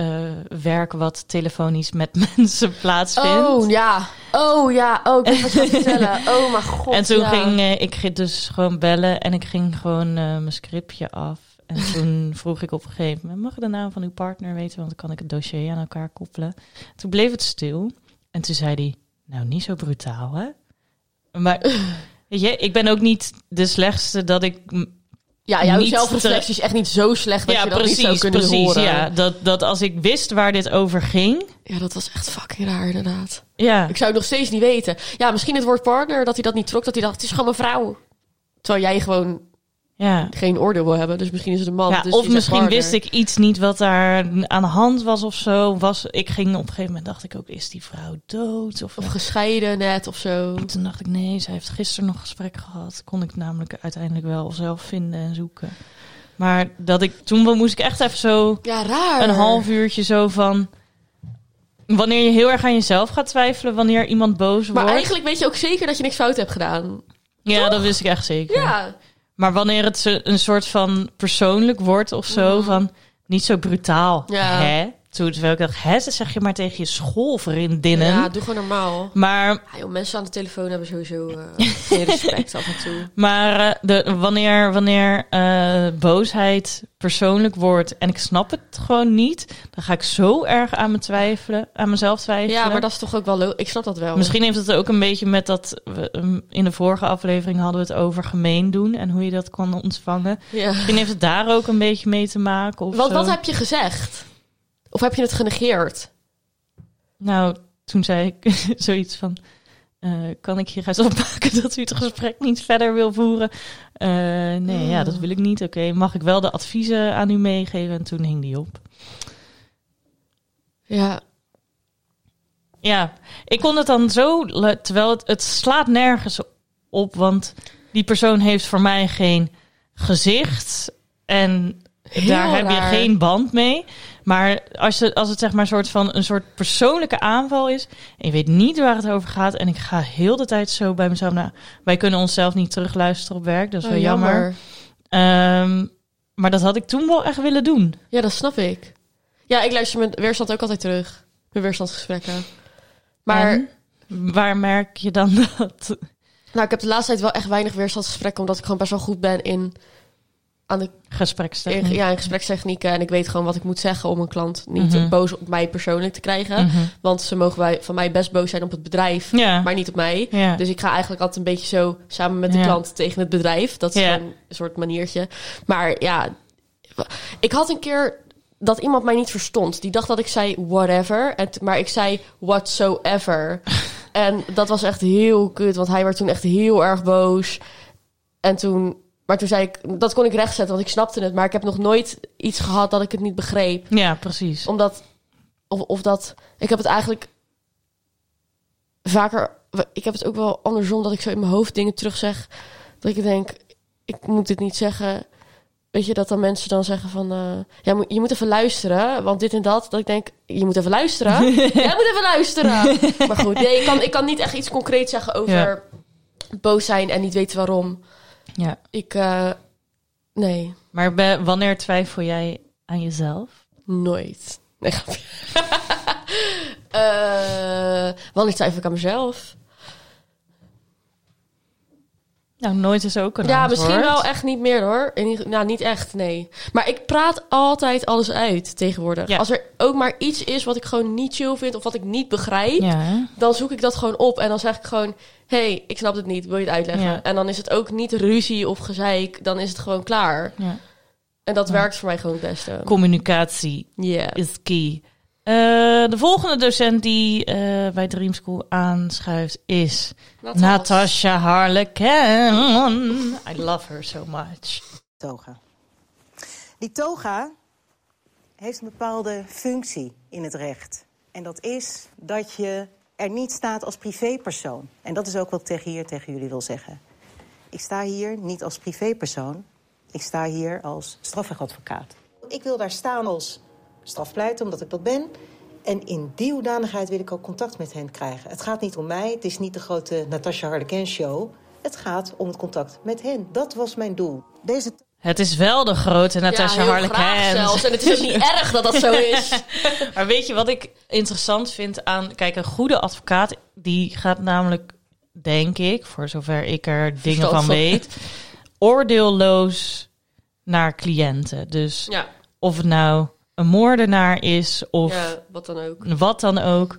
werk wat telefonisch met mensen plaatsvindt. Oh ja. Oh ja. Oh, ik gaat vertellen. Oh mijn god. en toen ja. ging ik ging dus gewoon bellen en ik ging gewoon mijn scriptje af. En toen vroeg ik op een gegeven moment, mag ik de naam van uw partner weten? Want dan kan ik het dossier aan elkaar koppelen. Toen bleef het stil. En toen zei hij, nou niet zo brutaal hè? Maar weet je, ik ben ook niet de slechtste dat ik... Ja, jouw zelfreflectie is echt niet zo slecht dat ja, je dat precies, niet zou kunnen precies. horen. Ja, dat, dat als ik wist waar dit over ging... Ja, dat was echt fucking raar inderdaad. Ja, Ik zou het nog steeds niet weten. Ja, misschien het woord partner, dat hij dat niet trok. Dat hij dacht, het is gewoon mijn vrouw. Terwijl jij gewoon ja. geen oordeel wil hebben. Dus misschien is het een man. Ja, dus of misschien wist ik iets niet wat daar aan de hand was of zo. Was, ik ging op een gegeven moment dacht ik ook, is die vrouw dood? Of, Of gescheiden net of zo. toen dacht ik, nee, zij heeft gisteren nog gesprek gehad. Kon ik namelijk uiteindelijk wel zelf vinden en zoeken. Maar dat ik, toen moest ik echt even zo Ja, raar. een half uurtje zo van... Wanneer je heel erg aan jezelf gaat twijfelen, wanneer iemand boos Maar wordt. eigenlijk weet je ook zeker dat je niks fout hebt gedaan. Ja, dat wist ik echt zeker. Ja. Maar wanneer het een soort van persoonlijk wordt of zo, van niet zo brutaal. Ja. Hè? Toen terwijl ik dacht, hè, dat zeg je maar tegen je schoolvriendinnen. Ja, doe gewoon normaal. Maar, Ja, joh, mensen aan de telefoon hebben sowieso geen respect af en toe. maar eh, de, wanneer, wanneer eh, boosheid persoonlijk wordt en ik snap het gewoon niet, dan ga ik zo erg aan me twijfelen, aan mezelf twijfelen. Ja, maar dat is toch ook wel leuk. Ik snap dat wel. Misschien heeft het ook een beetje met dat we, um, in de vorige aflevering hadden we het over gemeen doen en hoe je dat kan ontvangen. Ja. Misschien heeft het daar ook een beetje mee te maken. Of Wat, zo. wat heb je gezegd? Of heb je het genegeerd? Nou, toen zei ik zoiets van... eh, kan ik hieruit opmaken dat u het gesprek niet verder wil voeren? Eh, nee, ja, dat wil ik niet. Oké, mag ik wel de adviezen aan u meegeven? En toen hing die op. Ja. Ja, ik kon het dan zo... Terwijl het, het slaat nergens op, want die persoon heeft voor mij geen gezicht. En daar heb je geen band mee. Maar als, je, als het zeg maar een soort van een soort persoonlijke aanval is. En je weet niet waar het over gaat. En ik ga heel de tijd zo bij mezelf naar. Wij kunnen onszelf niet terugluisteren op werk. Dat is Oh, wel jammer. Ehm, maar dat had ik toen wel echt willen doen. Ja, dat snap ik. Ja, ik luister mijn weerstand ook altijd terug. Mijn weerstandsgesprekken. Maar En waar merk je dan dat? nou, ik heb de laatste tijd wel echt weinig weerstandsgesprekken, omdat ik gewoon best wel goed ben in, aan de, Gesprekstechniek. ja, in gesprekstechnieken. En ik weet gewoon wat ik moet zeggen om een klant niet Mhm. boos op mij persoonlijk te krijgen. Mhm. Want ze mogen wij, van mij best boos zijn op het bedrijf, Ja. maar niet op mij. ja. Dus ik ga eigenlijk altijd een beetje zo samen met de Ja. klant tegen het bedrijf. Dat is een soort maniertje. Maar ja, ik had een keer dat iemand mij niet verstond. Die dacht dat ik zei whatever, maar ik zei whatsoever. en dat was echt heel kut, want hij werd toen echt heel erg boos. En toen, maar toen zei ik, dat kon ik rechtzetten, want ik snapte het. Maar ik heb nog nooit iets gehad dat ik het niet begreep ja, precies. omdat of, of dat ik heb het eigenlijk vaker ik heb het ook wel andersom dat ik zo in mijn hoofd dingen terugzeg dat ik denk ik moet dit niet zeggen weet je dat dan mensen dan zeggen van eh, ja je moet even luisteren want dit en dat dat ik denk je moet even luisteren jij moet even luisteren maar goed nee, ik kan ik kan niet echt iets concreets zeggen over Ja. boos zijn en niet weten waarom Ja. ik eh, nee Maar be- wanneer twijfel jij aan jezelf? Nooit. Nee, grapje. Eh, wanneer twijfel ik aan mezelf? Nou, nooit is ook een ja, antwoord. misschien wel echt niet meer hoor. In nou, niet echt, nee. Maar ik praat altijd alles uit tegenwoordig. Ja. Als er ook maar iets is wat ik gewoon niet chill vind of wat ik niet begrijp, Ja, dan zoek ik dat gewoon op en dan zeg ik gewoon: hey, ik snap het niet, wil je het uitleggen? Ja. En dan is het ook niet ruzie of gezeik, dan is het gewoon klaar. ja. En dat werkt voor mij gewoon het beste. Communicatie is key. Eh, de volgende docent die eh, bij Dream School aanschuift is Natas. Natasha Harlequin. I love her so much. toga. Die toga heeft een bepaalde functie in het recht. En dat is dat je er niet staat als privépersoon. En dat is ook wat ik tegen hier tegen jullie wil zeggen. Ik sta hier niet als privépersoon. Ik sta hier als strafrechtadvocaat. Ik wil daar staan als strafpleiter, omdat ik dat ben. En in die hoedanigheid wil ik ook contact met hen krijgen. Het gaat niet om mij, het is niet de grote Natasha Harlequin show. Het gaat om het contact met hen. Dat was mijn doel. Deze Het is wel de grote Natasha ja, heel graag Harlequin. zelfs. En het is ook niet erg dat dat zo is. Maar weet je wat ik interessant vind aan... Kijk, een goede advocaat, die gaat namelijk, denk ik... voor zover ik er dingen Verstand van. weet... oordeelloos naar cliënten. Dus Ja, of het nou een moordenaar is of ja, wat dan ook. wat dan ook...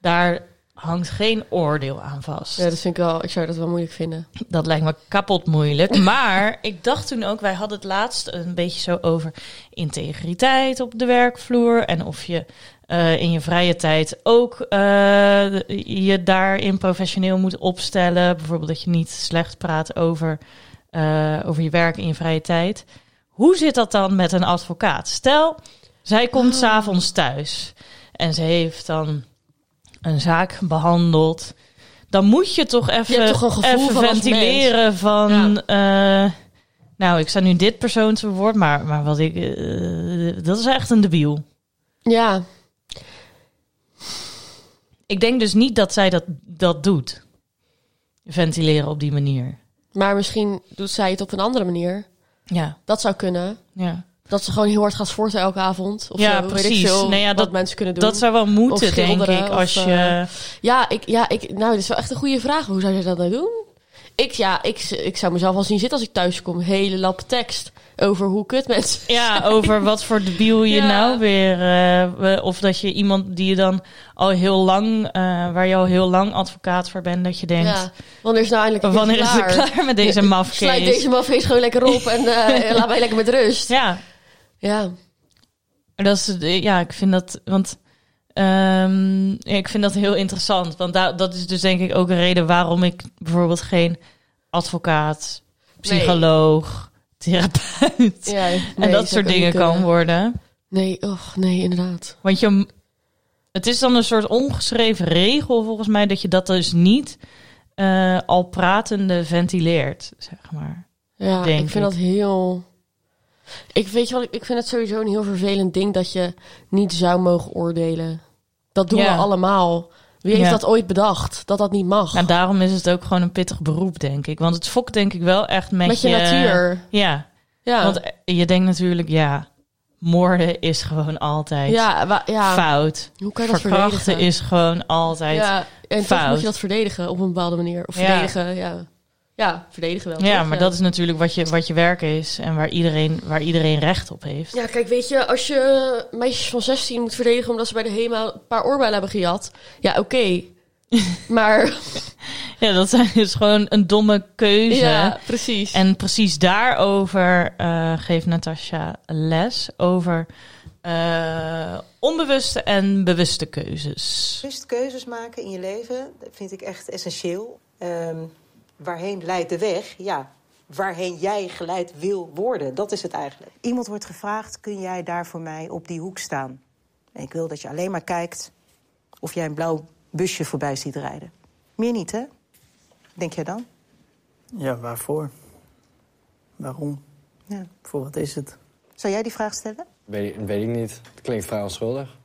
daar hangt geen oordeel aan vast. Ja, dat vind ik wel, ik zou dat wel moeilijk vinden. Dat lijkt me kapot moeilijk. Maar ik dacht toen ook, wij hadden het laatst een beetje zo over integriteit op de werkvloer. En of je eh, in je vrije tijd ook eh, je daarin professioneel moet opstellen. Bijvoorbeeld dat je niet slecht praat over, eh, over je werk in je vrije tijd. Hoe zit dat dan met een advocaat? Stel, zij komt s s'avonds thuis en ze heeft dan een zaak behandeld. Dan moet je toch even, toch een gevoel even van ventileren van... eh, nou, ik sta nu dit persoon te woord, maar, maar wat ik... eh, dat is echt een debiel. Ja, Ik denk dus niet dat zij dat, dat doet. Ventileren op die manier. maar misschien doet zij het op een andere manier. Ja, Dat zou kunnen. ja. Dat ze gewoon heel hard gaat sporten elke avond. Of Ja, zo, weet ik precies. veel, Nee, ja, dat- mensen kunnen doen. Dat zou wel moeten, Of denk ik. of, Als je... eh, Ja, ik, ja ik, nou, dat is wel echt een goede vraag. Hoe zou je dat nou doen? Ik, ja, ik, ik zou mezelf wel zien zitten als ik thuis kom. Hele lap tekst over hoe kut mensen Ja, over wat voor debiel je Ja. nou weer... eh, of dat je iemand die je dan al heel lang... eh, waar je al heel lang advocaat voor bent, dat je denkt... Ja, wanneer is het nou eindelijk Wanneer is het klaar met deze mafkees? Sluit deze mafkees gewoon lekker op en laat mij lekker met rust. Ja, Ja, dat is, ja, ik vind dat, want ehm, ja, ik vind dat heel interessant, want da- dat is dus denk ik ook een reden waarom ik bijvoorbeeld geen advocaat, psycholoog, therapeut ja en dat soort dingen kan kunnen. worden, Nee, och, nee, inderdaad. want je, het is dan een soort ongeschreven regel volgens mij dat je dat dus niet eh, al pratende ventileert, zeg maar. Ja, ik vind ik. dat heel... Ik weet je wat, ik- vind het sowieso een heel vervelend ding dat je niet zou mogen oordelen. Dat doen we allemaal. Wie heeft Ja. dat ooit bedacht? Dat dat niet mag. En daarom is het ook gewoon een pittig beroep, denk ik. Want het fokt denk ik wel echt met, Met je natuur. Ja, Ja, Want eh, je denkt natuurlijk, ja, moorden is gewoon altijd ja, ja. fout. hoe kan je dat Verkrachten verdedigen? is gewoon altijd. Ja, en toch fout. moet je dat verdedigen op een bepaalde manier. Of Ja. verdedigen, ja. Ja, verdedigen wel. toch? maar dat is natuurlijk wat je, wat je werk is en waar iedereen, waar iedereen recht op heeft. Ja, kijk, weet je, als je meisjes van 16 moet verdedigen omdat ze bij de HEMA een paar oorbellen hebben gejat. Ja, oké. maar Ja, dat zijn dus gewoon een domme keuze. ja, precies. En precies daarover eh, geeft Natasja les over eh, onbewuste en bewuste keuzes. Bewust keuzes maken in je leven, dat vind ik echt essentieel. Ehm, waarheen leidt de weg? Ja, waarheen jij geleid wil worden, dat is het eigenlijk. Iemand wordt gevraagd, kun jij daar voor mij op die hoek staan? En ik wil dat je alleen maar kijkt of jij een blauw busje voorbij ziet rijden. Meer niet, hè? Denk jij dan? Ja, waarvoor? Waarom? Ja. Voor wat is het? Zou jij die vraag stellen? Weet, weet ik niet. Het klinkt vrij onschuldig.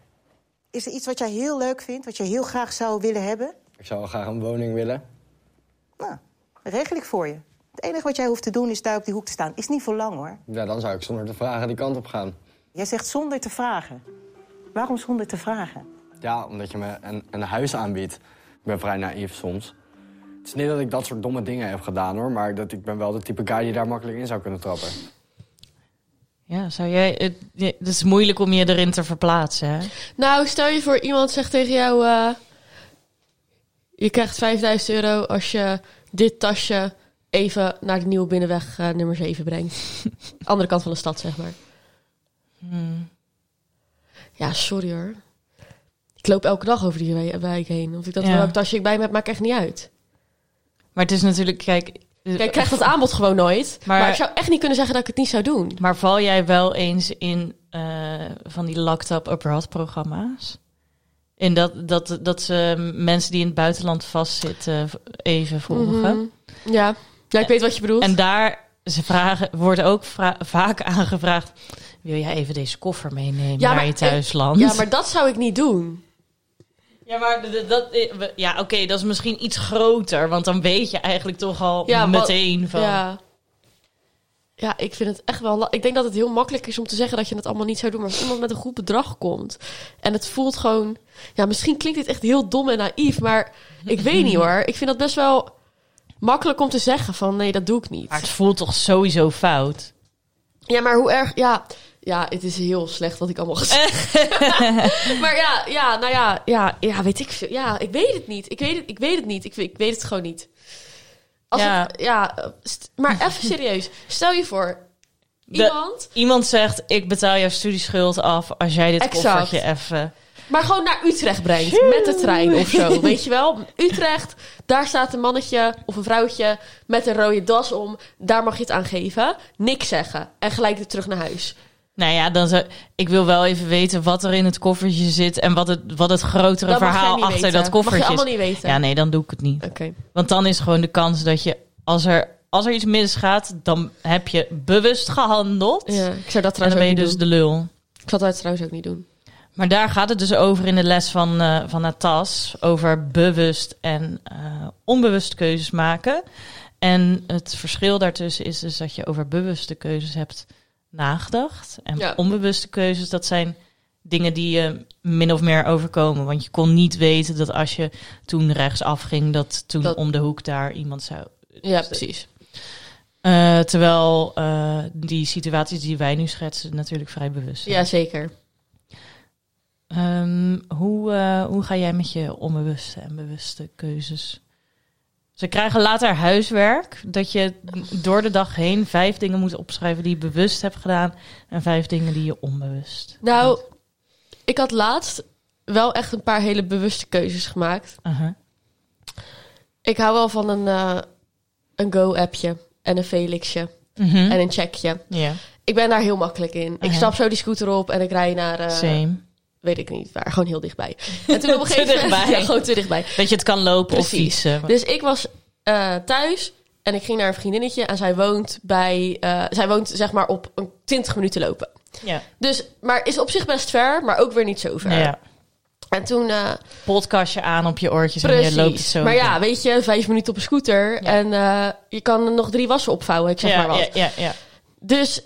Is er iets wat jij heel leuk vindt, wat je heel graag zou willen hebben? Ik zou wel graag een woning willen. Nou, regel ik voor je. Het enige wat jij hoeft te doen is daar op die hoek te staan. Is niet voor lang hoor. Ja, dan zou ik zonder te vragen die kant op gaan. Jij zegt zonder te vragen. Waarom zonder te vragen? Ja, omdat je me een, een huis aanbiedt. Ik ben vrij naïef soms. Het is niet dat ik dat soort domme dingen heb gedaan hoor, maar dat ik ben wel de type guy die daar makkelijk in zou kunnen trappen. Ja, zou jij. Het, is moeilijk om je erin te verplaatsen. Hè? Nou, stel je voor iemand zegt tegen jou... eh, je krijgt 5000 euro als je dit tasje even naar de nieuwe binnenweg eh, nummer 7 brengt. Andere kant van de stad, zeg maar. Hmm. Ja, sorry hoor. Ik loop elke dag over die wijk heen. Of ik dat Ja. welk tasje ik bij me heb, maakt echt niet uit. Maar het is natuurlijk, kijk... Kijk, ik krijg dat aanbod gewoon nooit. Maar, Maar- ik zou echt niet kunnen zeggen dat ik het niet zou doen. Maar val jij wel eens in eh, van die locked up abroad programma's? In dat, dat, dat ze mensen die in het buitenland vastzitten even volgen. Mhm. Ja. ja, ik weet wat je bedoelt. En daar ze vragen, wordt ook vaak aangevraagd... wil jij even deze koffer meenemen Ja, naar je thuisland? Ja, maar dat zou ik niet doen. Ja, maar dat, eh, ja, oké, dat is misschien iets groter. Want dan weet je eigenlijk toch al Ja, meteen van... Ja. Ja, ik vind het echt wel... Ik denk dat het heel makkelijk is om te zeggen dat je het allemaal niet zou doen. Maar als iemand met een goed bedrag komt en het voelt gewoon... Ja, misschien klinkt dit echt heel dom en naïef, maar ik weet niet hoor. Ik vind dat best wel makkelijk om te zeggen van nee, dat doe ik niet. Maar het voelt toch sowieso fout? Ja, maar hoe erg... Ja, ja het is heel slecht wat ik allemaal gezegd Maar ja, ja, nou ja, ja, ja, weet ik veel. Ja, ik weet het niet. Ik weet het, ik weet het niet. Ik, ik weet het gewoon niet. Als Ja. het- ja, maar even serieus. Stel je voor, De- iemand... Iemand zegt, ik betaal jouw studieschuld af als jij dit Exact. koffertje even... Maar gewoon naar Utrecht brengt. Met de trein of zo. Weet je wel? Utrecht, daar staat een mannetje of een vrouwtje met een rode das om. Daar mag je het aan geven. Niks zeggen. En gelijk weer terug naar huis. Nou ja, dan zou, ik wil wel even weten wat er in het koffertje zit... en wat het, wat het grotere Dat verhaal achter weten. dat Mag je koffertje allemaal is. niet weten. Ja, nee, dan doe ik het niet. Oké. Want dan is gewoon de kans dat je, als er, als er iets misgaat... dan heb je bewust gehandeld. Ja, ik zou dat en dan trouwens ben je dus de lul. Ik zal dat trouwens ook niet doen. Maar daar gaat het dus over in de les van, eh van Natas. Over bewust en eh, onbewust keuzes maken. En het verschil daartussen is dus dat je over bewuste keuzes hebt nagedacht. En Ja. onbewuste keuzes, dat zijn dingen die je min of meer overkomen. Want je kon niet weten dat als je toen rechtsaf ging... dat toen Dat- om de hoek daar iemand zou... Ja, precies. Eh, terwijl eh, die situaties die wij nu schetsen natuurlijk vrij bewust zijn. Ja, zeker. Ehm, hoe, eh, hoe ga jij met je onbewuste en bewuste keuzes? Ze krijgen later huiswerk dat je door de dag heen vijf dingen moet opschrijven die je bewust hebt gedaan en vijf dingen die je onbewust. Nou, ik had laatst wel echt een paar hele bewuste keuzes gemaakt. Uh-huh. Ik hou wel van een, eh, een Go-appje en een Felixje Mhm. en een checkje. Ja, Ik ben daar heel makkelijk in. Ik Uh-huh. stap zo die scooter op en ik rij naar... eh, same. Weet ik niet waar, gewoon heel dichtbij. En toen op een gegeven moment... Ja, gewoon te dichtbij. Dat je het kan lopen of fietsen. Dus ik was eh, thuis en ik ging naar een vriendinnetje en zij woont bij... eh, zij woont zeg maar op een 20 minuten lopen. ja. Dus, maar is op zich best ver, maar ook weer niet zo ver. ja. En toen... eh, Podcastje aan op je oortjes en je loopt zo. maar ja, weet je, vijf minuten op een scooter Ja. en je kan nog drie wassen opvouwen, ik zeg maar wat. ja, ja, ja. Dus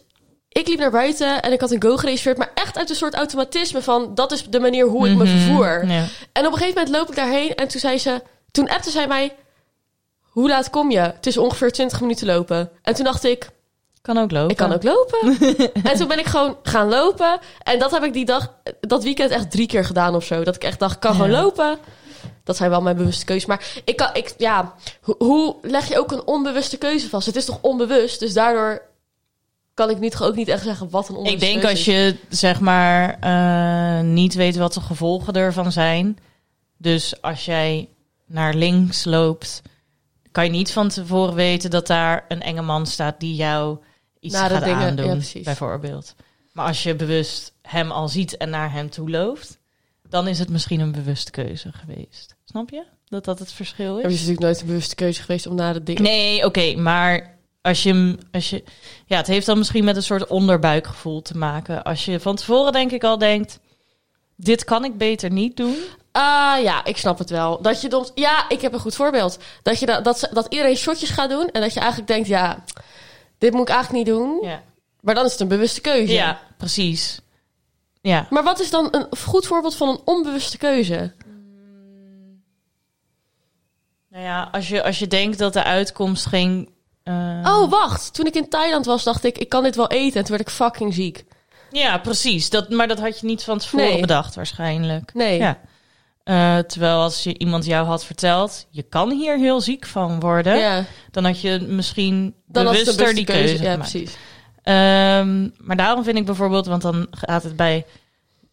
ik liep naar buiten en ik had een go gereserveerd, maar echt uit een soort automatisme van dat is de manier hoe ik me Mhm. vervoer. Ja. En op een gegeven moment loop ik daarheen en toen zei ze, toen appte zij mij, hoe laat kom je? Het is ongeveer 20 minuten lopen. En toen dacht ik, Kan ook lopen. ik kan ook lopen. en toen ben ik gewoon gaan lopen. En dat heb ik die dag, dat weekend echt drie keer gedaan of zo. Dat ik echt dacht, kan gewoon lopen. Dat zijn wel mijn bewuste keuzes. Maar ik kan, ik, ja, hoe leg je ook een onbewuste keuze vast? Het is toch onbewust? Dus daardoor kan ik niet, ook niet echt zeggen wat een Ik onbewuste denk als je zeg maar eh, niet weet wat de gevolgen ervan zijn. Dus als jij naar links loopt, kan je niet van tevoren weten dat daar een enge man staat die jou iets Nare gaat dingen, aandoen, ja, bijvoorbeeld. Maar als je bewust hem al ziet en naar hem toe loopt, dan is het misschien een bewuste keuze geweest. Snap je? Dat dat het verschil Er is. is natuurlijk nooit een bewuste keuze geweest om naar de dingen... Nee, oké, maar als je, hem- als je... Ja, het heeft dan misschien met een soort onderbuikgevoel te maken. Als je van tevoren denk ik al denkt... Dit kan ik beter niet doen. Ah ja, ik snap het wel. Dat je dan, ja, ik heb een goed voorbeeld. Dat, je da, dat, ze- dat iedereen shotjes gaat doen en dat je eigenlijk denkt, ja, dit moet ik eigenlijk niet doen. Ja, Maar dan is het een bewuste keuze. ja precies. Ja. Maar wat is dan een goed voorbeeld van een onbewuste keuze? Nou ja, als je, als je denkt dat de uitkomst geen... eh, Oh, wacht. Toen ik in Thailand was, dacht ik, ik kan dit wel eten. En toen werd ik fucking ziek. Ja, precies. Dat, maar dat had je niet van tevoren Nee. bedacht waarschijnlijk. Nee. Ja. Eh, terwijl als je iemand jou had verteld... je kan hier heel ziek van worden... Ja, dan had je misschien dan bewuster die bewuste keuze Ja, gemaakt. precies. Ehm, maar daarom vind ik bijvoorbeeld, want dan gaat het bij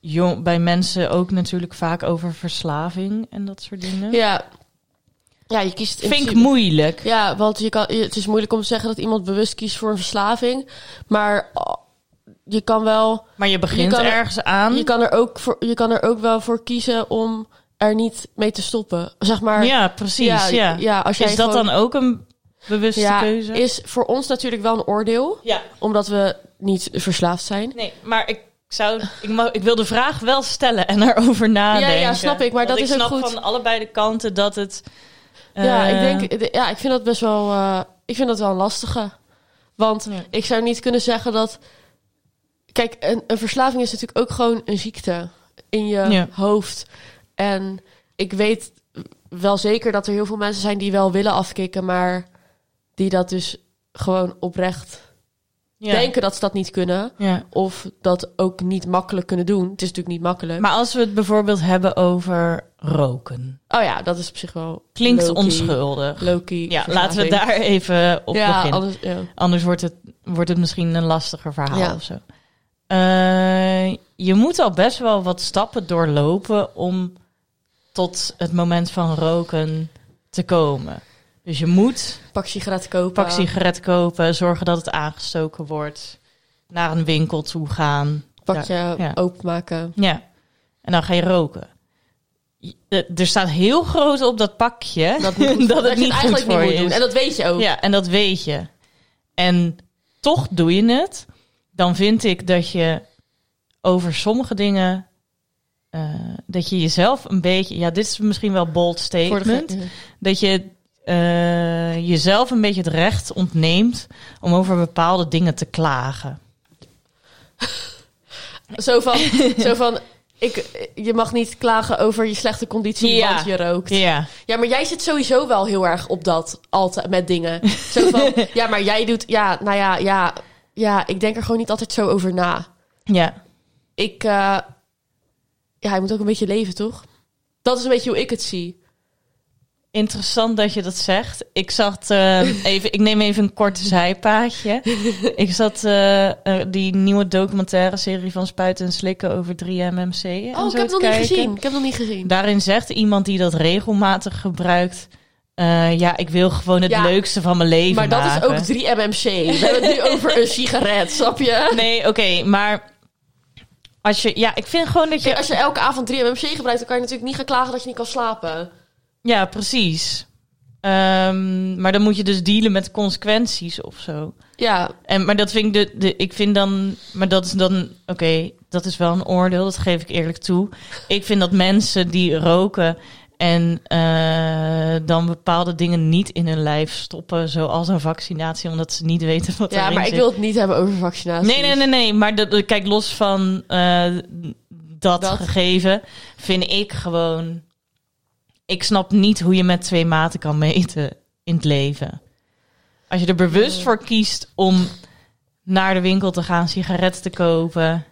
jong, bij mensen ook natuurlijk vaak over verslaving en dat soort dingen. Ja. Ja, je kiest... in Vind ik moeilijk. Ja, want je kan, het is moeilijk om te zeggen dat iemand bewust kiest voor een verslaving. Maar oh, je kan wel... Maar je begint kan er- ergens aan. Je kan, er ook voor, je kan er ook wel voor kiezen om er niet mee te stoppen. Zeg maar... ja, precies. Ja, Ja, ja, als jij is dat gewoon- dan ook een bewuste ja, keuze? is voor ons natuurlijk wel een oordeel. Ja. Omdat we niet verslaafd zijn. Nee, maar ik zou, ik, mag, ik wil de vraag wel stellen en erover nadenken. Ja, ja, snap ik, maar Want dat is ook snap goed. van allebei de kanten dat het. Ja, eh, ik denk, ja, ik vind dat best wel, eh, ik vind dat wel een lastige. Want Ja. ik zou niet kunnen zeggen dat, kijk, een, een verslaving is natuurlijk ook gewoon een ziekte in je Ja. hoofd. En ik weet wel zeker dat er heel veel mensen zijn die wel willen afkicken, maar die dat dus gewoon oprecht ja. denken dat ze dat niet kunnen. Ja. Of dat ook niet makkelijk kunnen doen. Het is natuurlijk niet makkelijk. Maar als we het bijvoorbeeld hebben over roken, oh ja, dat is op zich wel klinkt onschuldig. low-key Ja, laten we daar even op ja, beginnen. anders, ja. Anders wordt het, wordt het misschien een lastiger verhaal of zo. Eh, je moet al best wel wat stappen doorlopen om tot het moment van roken te komen. Dus je moet Pak sigaret kopen. pak sigaret kopen, zorgen dat het aangestoken wordt, naar een winkel toe gaan. pakje Ja. openmaken. Ja, en dan ga je roken. Je- eh, Er staat heel groot op dat pakje dat, Dat, moet, het je niet goed voor niet je is. En dat weet je ook. Ja, en dat weet je. En toch doe je het. Dan vind ik dat je over sommige dingen. eh, dat je jezelf een beetje. Ja, dit is misschien wel bold statement. Dat je eh, jezelf een beetje het recht ontneemt. om over bepaalde dingen te klagen. Zo van, zo van ik, je mag niet klagen over je slechte conditie, Ja. want je rookt. Ja, Ja, maar jij zit sowieso wel heel erg op dat altijd met dingen. Zo van, ja, maar jij doet, ja, nou ja, ja, ja, ik denk er gewoon niet altijd zo over na. ja. Ik, eh, ja, je moet ook een beetje leven, toch? Dat is een beetje hoe ik het zie. Interessant dat je dat zegt. Ik zat eh, even, ik neem even een kort zijpaadje. ik zat eh, eh, die nieuwe documentaire serie van Spuiten en Slikken over 3MMC. en Oh, ik heb het nog niet gezien. Ik heb nog niet gezien. Daarin zegt iemand die dat regelmatig gebruikt. eh, ja, ik wil gewoon het Ja, leukste van mijn leven Maar dat maken. is ook 3 MMC. We hebben het nu over een sigaret, snap je? Nee, oké, maar als je, ja, ik vind gewoon dat je, Kijk, als je elke avond 3 MMC gebruikt, dan kan je natuurlijk niet gaan klagen dat je niet kan slapen. Ja, precies. Ehm, maar dan moet je dus dealen met consequenties of zo. Ja, En, maar dat vind ik, de, de, ik vind dan, maar dat is dan, oké, dat is wel een oordeel, dat geef ik eerlijk toe. Ik vind dat mensen die roken en eh, dan bepaalde dingen niet in hun lijf stoppen, zoals een vaccinatie, omdat ze niet weten wat ja maar ik wil het niet hebben over vaccinatie. Nee, nee, nee, nee, maar kijk, los van eh, dat, Dat. gegeven, vind ik gewoon, ik snap niet hoe je met twee maten kan meten in het leven. Als je er bewust voor kiest om naar de winkel te gaan, sigaretten te kopen,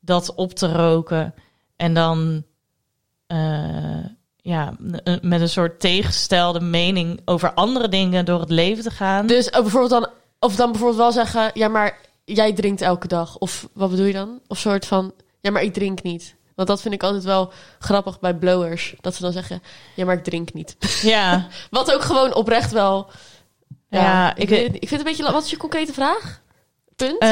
dat op te roken en dan eh, ja, met een soort tegengestelde mening over andere dingen door het leven te gaan. Dus oh, bijvoorbeeld dan, of dan bijvoorbeeld wel zeggen, ja, maar jij drinkt elke dag. Of wat bedoel je dan? Of soort van, ja, maar ik drink niet. Want dat vind ik altijd wel grappig bij blowers. Dat ze dan zeggen, ja, maar ik drink niet. Ja, Wat ook gewoon oprecht wel... Ja, Ja, ik, ik- vind het een beetje... Wat is je concrete vraag? Punt? Eh,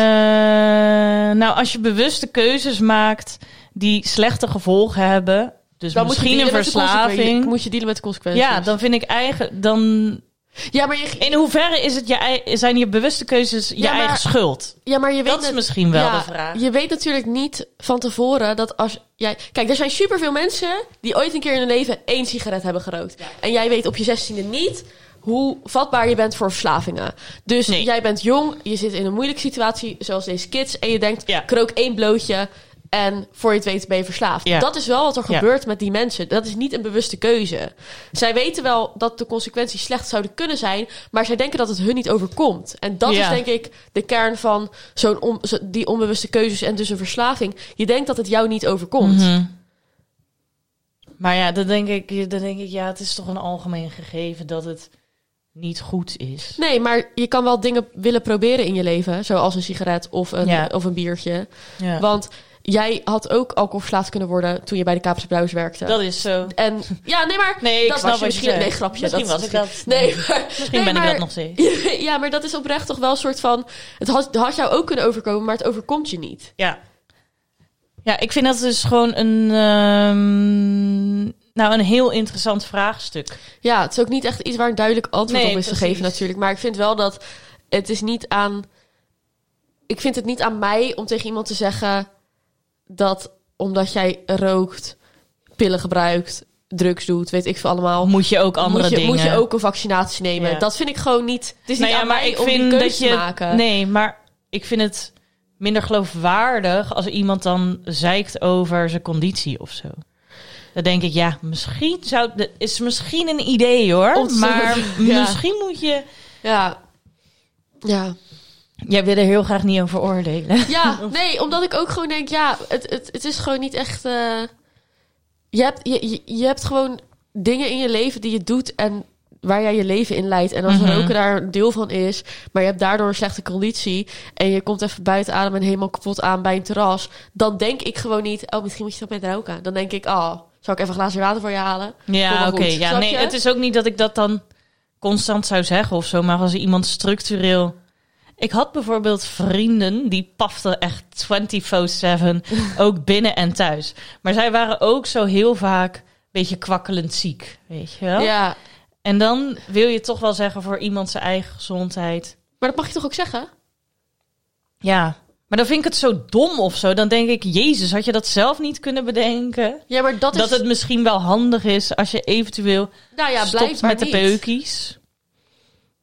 nou, als je bewuste keuzes maakt die slechte gevolgen hebben, dus dan misschien een verslaving. Moet je dealen met de consequenties. Ja, dan vind ik eigen. Dan ja, maar je, in hoeverre is het je, zijn je bewuste keuzes je Ja, maar- eigen schuld? ja, maar je weet Dat is misschien wel ja, de vraag. Je weet natuurlijk niet van tevoren dat als jij... Kijk, er zijn superveel mensen die ooit een keer in hun leven één sigaret hebben gerookt. En jij weet op je zestiende niet hoe vatbaar je bent voor verslavingen. Dus Nee. jij bent jong, je zit in een moeilijke situatie, zoals deze kids. En je denkt, ik rook één blootje en voor je het weet ben je verslaafd. Ja. Dat is wel wat er Ja. gebeurt met die mensen. Dat is niet een bewuste keuze. Zij weten wel dat de consequenties slecht zouden kunnen zijn, maar zij denken dat het hun niet overkomt. En dat Ja. is denk ik de kern van zo'n on- zo- die onbewuste keuzes en dus een verslaving. Je denkt dat het jou niet overkomt. Mhm. Maar ja, dan denk, ik, dan denk ik, ja, het is toch een algemeen gegeven dat het niet goed is. Nee, maar je kan wel dingen willen proberen in je leven, zoals een sigaret of een, Ja. of een biertje. Ja. Want jij had ook alcoholverslaafd kunnen worden toen je bij de Kaapse Brouwers werkte. Dat is zo. En ja, nee, maar Nee, ik dat snap was je je misschien. zegt. Nee, grapje. Misschien dat was ik dat. Nee, maar, Misschien nee, ben ik dat nog steeds. Ja, maar dat is oprecht toch wel een soort van. Het had, had jou ook kunnen overkomen, maar het overkomt je niet. Ja. Ja, ik vind dat dus gewoon een, ehm, nou, een heel interessant vraagstuk. Ja, het is ook niet echt iets waar een duidelijk antwoord Nee, op is te precies. geven natuurlijk. Maar ik vind wel dat het is niet aan... Ik vind het niet aan mij om tegen iemand te zeggen dat omdat jij rookt, pillen gebruikt, drugs doet, weet ik veel allemaal. Moet je ook andere moet je, dingen. Moet je ook een vaccinatie nemen. Ja. Dat vind ik gewoon niet... Het is Nou niet ja, aan maar mij ik om die vind keuze dat je. te maken. Nee, maar ik vind het minder geloofwaardig als iemand dan zeikt over zijn conditie of zo. Dan denk ik, ja, misschien zou het is misschien een idee hoor, maar Ja. misschien moet je. Ja. Ja. Jij wil er heel graag niet over oordelen. Ja, nee, omdat ik ook gewoon denk, ja, het, het, het is gewoon niet echt. eh, je, hebt, je, je, hebt gewoon dingen in je leven die je doet en waar jij je leven in leidt. En als Mhm. roken daar een deel van is, maar je hebt daardoor een slechte conditie en je komt even buiten adem en helemaal kapot aan bij een terras, dan denk ik gewoon niet, oh, misschien moet je dat met roken. Dan denk ik, oh, zal ik even een glaasje water voor je halen? Ja, oké. Ja, nee, je? het is ook niet dat ik dat dan constant zou zeggen of zo, maar als iemand structureel. Ik had bijvoorbeeld vrienden die paften echt 24/7, ook binnen en thuis. Maar zij waren ook zo heel vaak een beetje kwakkelend ziek, weet je wel? Ja, En dan wil je toch wel zeggen voor iemand zijn eigen gezondheid. maar dat mag je toch ook zeggen? Ja, maar dan vind ik het zo dom of zo. Dan denk ik, Jezus, had je dat zelf niet kunnen bedenken? Ja, maar dat is... Dat het misschien wel handig is als je eventueel nou ja, stopt met de peukies.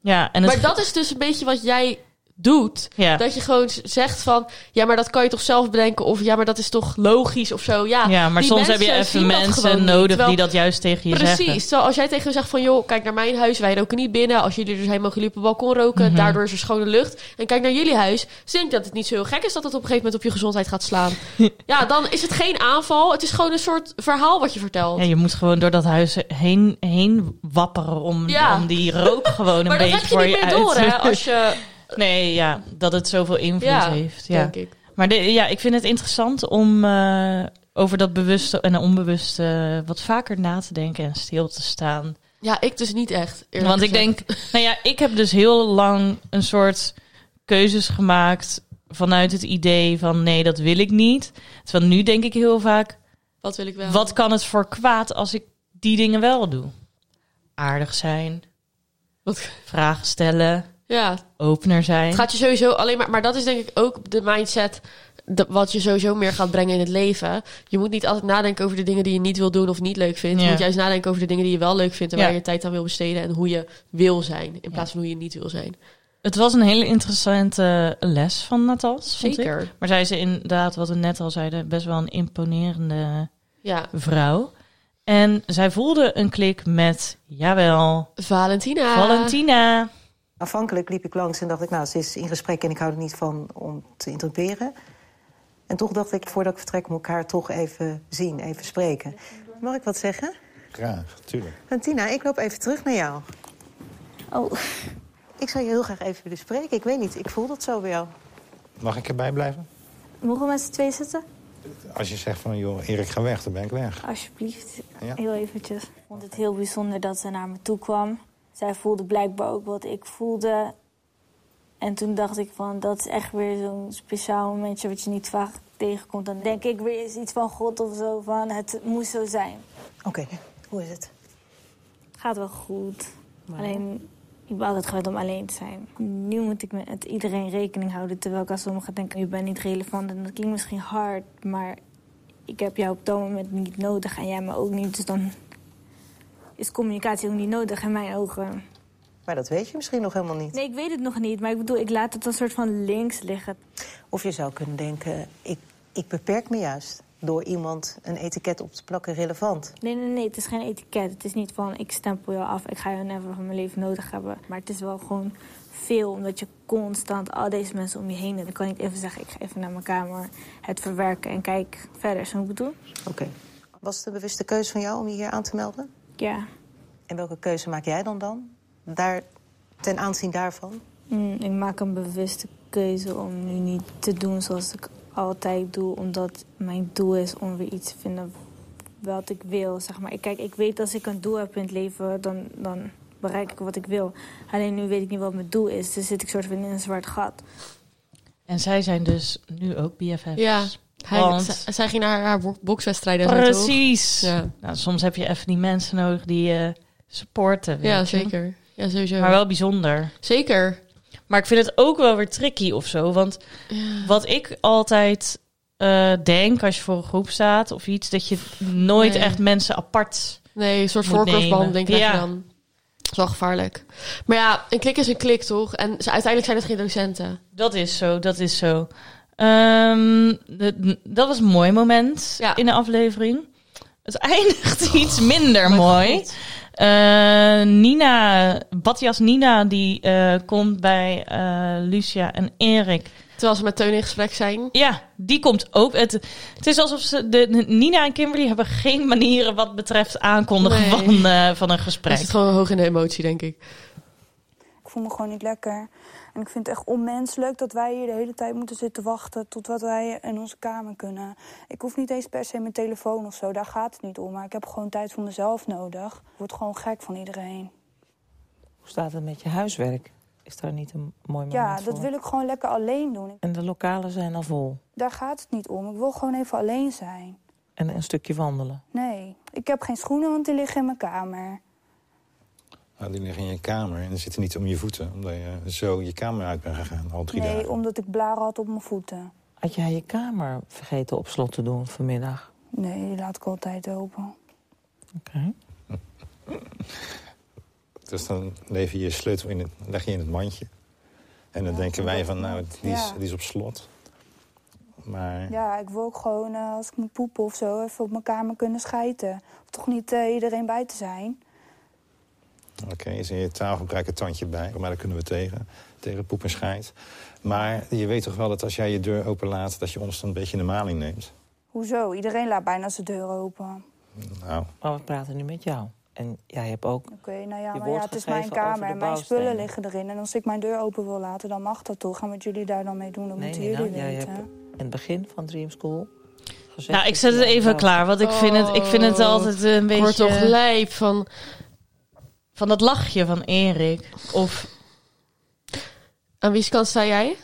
Ja, en het Maar dat is dus een beetje wat jij doet. Ja. Dat je gewoon zegt van... Ja, maar dat kan je toch zelf bedenken? Of ja, maar dat is toch logisch of zo? Ja, ja, maar soms heb je even mensen nodig Terwijl- die dat juist tegen je Precies. zeggen. Terwijl als jij tegen me zegt van... joh, kijk naar mijn huis. Wij roken niet binnen. Als jullie er zijn, mogen jullie op het balkon roken. Mhm. Daardoor is er schone lucht. En kijk naar jullie huis. Dus denk dat het niet zo heel gek is... dat het op een gegeven moment op je gezondheid gaat slaan. ja, dan is het geen aanval. Het is gewoon een soort verhaal wat je vertelt. Ja, je moet gewoon door dat huis heen, heen wapperen om, Ja. om die rook gewoon een beetje je voor je meer uit door, hè? Als je... Nee, ja, dat het zoveel invloed Ja, heeft. Ja. denk ik. Maar de, ja, ik vind het interessant om eh, over dat bewuste en onbewuste wat vaker na te denken en stil te staan. Ja, ik dus niet echt. Want ik denk, nou ja, ik heb dus heel lang een soort keuzes gemaakt vanuit het idee van nee, dat wil ik niet. Terwijl nu denk ik heel vaak, Wat wil ik wel? wat kan het voor kwaad als ik die dingen wel doe? Aardig zijn, Wat? vragen stellen, Ja, opener zijn. Het gaat je sowieso alleen maar, maar dat is denk ik ook de mindset wat je sowieso meer gaat brengen in het leven. Je moet niet altijd nadenken over de dingen die je niet wil doen of niet leuk vindt. Je moet juist nadenken over de dingen die je wel leuk vindt en Ja. waar je tijd aan wil besteden en hoe je wil zijn in plaats van hoe je niet wil zijn. Het was een hele interessante les van Natas. vond ik. Zeker. Maar zij is inderdaad, wat we net al zeiden, best wel een imponerende Ja. vrouw. En zij voelde een klik met, jawel, Valentina. Valentina. Aanvankelijk liep ik langs en dacht ik, nou, ze is in gesprek en ik hou er niet van om te interperen. En toch dacht ik, voordat ik vertrek, moet ik haar toch even zien, even spreken. Mag ik wat zeggen? Graag, tuurlijk. Tina, ik loop even terug naar jou. Oh, Ik zou je heel graag even willen spreken. Ik weet niet, ik voel dat zo bij jou. Mag ik erbij blijven? mogen we met z'n twee zitten? Als je zegt van, joh, Erik, ga weg, dan ben ik weg. Alsjeblieft, Ja. heel eventjes. Ik vond het heel bijzonder dat ze naar me toe kwam. Zij voelde blijkbaar ook wat ik voelde. En toen dacht ik van, dat is echt weer zo'n speciaal momentje wat je niet vaak tegenkomt. Dan denk ik weer eens iets van God of zo, van het moest zo zijn. Oké, hoe is het? Gaat wel goed. Alleen, ik ben altijd gewend om alleen te zijn. Nu moet ik met iedereen rekening houden. Terwijl ik als sommigen denken, je bent niet relevant. En dat klinkt misschien hard, maar ik heb jou op dat moment niet nodig. En jij me ook niet. Dus dan is communicatie ook niet nodig in mijn ogen. Maar dat weet je misschien nog helemaal niet. Nee, ik weet het nog niet. Maar ik bedoel, ik laat het een soort van links liggen. Of je zou kunnen denken, ik, ik beperk me juist door iemand een etiket op te plakken relevant. Nee, nee, nee. Het is geen etiket. Het is niet van, ik stempel jou af. Ik ga jou never van mijn leven nodig hebben. Maar het is wel gewoon veel. Omdat je constant al deze mensen om je heen hebt. Dan kan ik even zeggen, ik ga even naar mijn kamer. Het verwerken en kijk verder. Zo ik bedoel? Oké. Was het een bewuste keuze van jou om je hier aan te melden? Ja. En welke keuze maak jij dan dan? Daar, ten aanzien daarvan? Mm, ik maak een bewuste keuze om nu niet te doen zoals ik altijd doe omdat mijn doel is om weer iets te vinden wat ik wil. Zeg maar. Ik- Kijk, ik weet als ik een doel heb in het leven, dan, dan bereik ik wat ik wil. Alleen nu weet ik niet wat mijn doel is. Dus zit ik soort van in een zwart gat. En zij zijn dus nu ook BFF's. Ja, hij, Want- zij ging naar haar bo- bokswedstrijden. en zo, toch? Precies. Ja. Nou, soms heb je even die mensen nodig die je supporten. weet Ja, je. zeker. Ja, sowieso. Maar wel bijzonder. Zeker. Maar ik vind het ook wel weer tricky of zo. Want wat ik altijd eh, denk als je voor een groep staat of iets, dat je nooit Nee. echt mensen apart. Nee, een soort voorkeursbehandeling krijg je Ja. dan. Dat is wel gevaarlijk. Maar ja, een klik is een klik, toch? En ze, uiteindelijk zijn het geen docenten. Dat is zo, dat is zo. Ehm, de- dat was een mooi moment Ja. in de aflevering. Het eindigt iets minder mooi. Eh, Nina, Batjas Nina, die eh, komt bij eh, Lucia en Erik. Terwijl ze met Teun in gesprek zijn. Ja, die komt ook. Het, het is alsof ze de, Nina en Kimberly hebben geen manieren wat betreft aankondigen Nee. van, eh, van een gesprek. zit gewoon hoog in de emotie, denk ik. Ik voel me gewoon niet lekker. En ik vind het echt onmenselijk dat wij hier de hele tijd moeten zitten wachten tot wat wij in onze kamer kunnen. Ik hoef niet eens per se mijn telefoon of zo, daar gaat het niet om. Maar ik heb gewoon tijd voor mezelf nodig. Ik word gewoon gek van iedereen. Hoe staat het met je huiswerk? Is daar niet een mooi moment Ja, voor? dat wil ik gewoon lekker alleen doen. En de lokalen zijn al vol. Daar gaat het niet om. Ik wil gewoon even alleen zijn. En een stukje wandelen. Nee, ik heb geen schoenen, want die liggen in mijn kamer. Nou, die liggen in je kamer en die zitten niet om je voeten. Omdat je zo je kamer uit bent gegaan, al drie nee, dagen. omdat ik blaren had op mijn voeten. Had jij je kamer vergeten op slot te doen vanmiddag? Nee, die laat ik altijd open. Oké. Dus dan lever je je sleutel in het, leg je in het mandje. En dan denken wij van, nou, die is, Ja. die is op slot. Maar Ja, ik wil ook gewoon, eh, als ik moet poepen of zo, even op mijn kamer kunnen schijten. Of toch niet eh, iedereen bij te zijn. Oké, is in je taalgebruik een tandje bij. Maar daar kunnen we tegen, tegen poep en scheid. Maar je weet toch wel dat als jij je deur openlaat... dat je ons dan een beetje in de maling neemt? Hoezo? Iedereen laat bijna zijn deur open. Nou, Maar we praten nu met jou. En jij hebt ook... Oké, nou ja, Je maar ja, het is gegeven mijn over kamer de en mijn spullen liggen erin. En als ik mijn deur open wil laten, dan mag dat toch. En wat jullie daar dan mee doen, dat Nee, moeten jullie jij weten. hebt in het begin van Dream School... gezegd Nou, ik zet het even klaar, want ik vind het, ik vind het Oh, altijd een Ik beetje... word toch lijp van... Van dat lachje van Erik. Of Aan wie kant sta jij?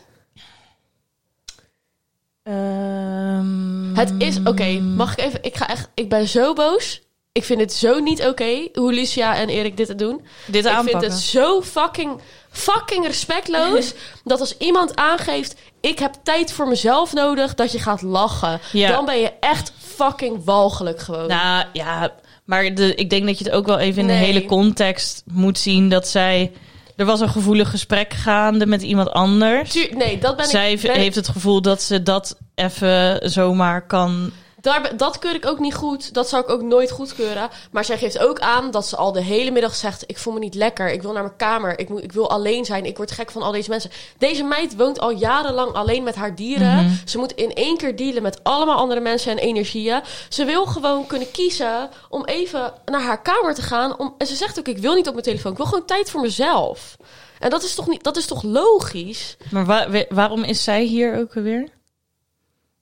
Ehm, Het is... Oké, mag ik even... Ik, ga echt, ik ben zo boos. Ik vind het zo niet oké hoe Lucia en Erik dit doen. dit Ik aanpakken. vind het zo fucking, fucking respectloos... dat als iemand aangeeft... ik heb tijd voor mezelf nodig... dat je gaat lachen. Ja. Dan ben je echt fucking walgelijk gewoon. Nou ja, maar de, ik denk dat je het ook wel even in de hele context moet zien dat zij. Er was een gevoelig gesprek gaande met iemand anders. Nee, dat ben zij ik... ben- heeft het gevoel dat ze dat even zomaar kan. Daar, dat keur ik ook niet goed. Dat zou ik ook nooit goedkeuren. Maar zij geeft ook aan dat ze al de hele middag zegt... ik voel me niet lekker, ik wil naar mijn kamer... ik, moet, ik wil alleen zijn, ik word gek van al deze mensen. Deze meid woont al jarenlang alleen met haar dieren. Mhm. Ze moet in één keer dealen met allemaal andere mensen en energieën. Ze wil gewoon kunnen kiezen om even naar haar kamer te gaan. Om, en ze zegt ook, ik wil niet op mijn telefoon. Ik wil gewoon tijd voor mezelf. En dat is toch, niet, dat is toch logisch? Maar wa- waarom is zij hier ook weer?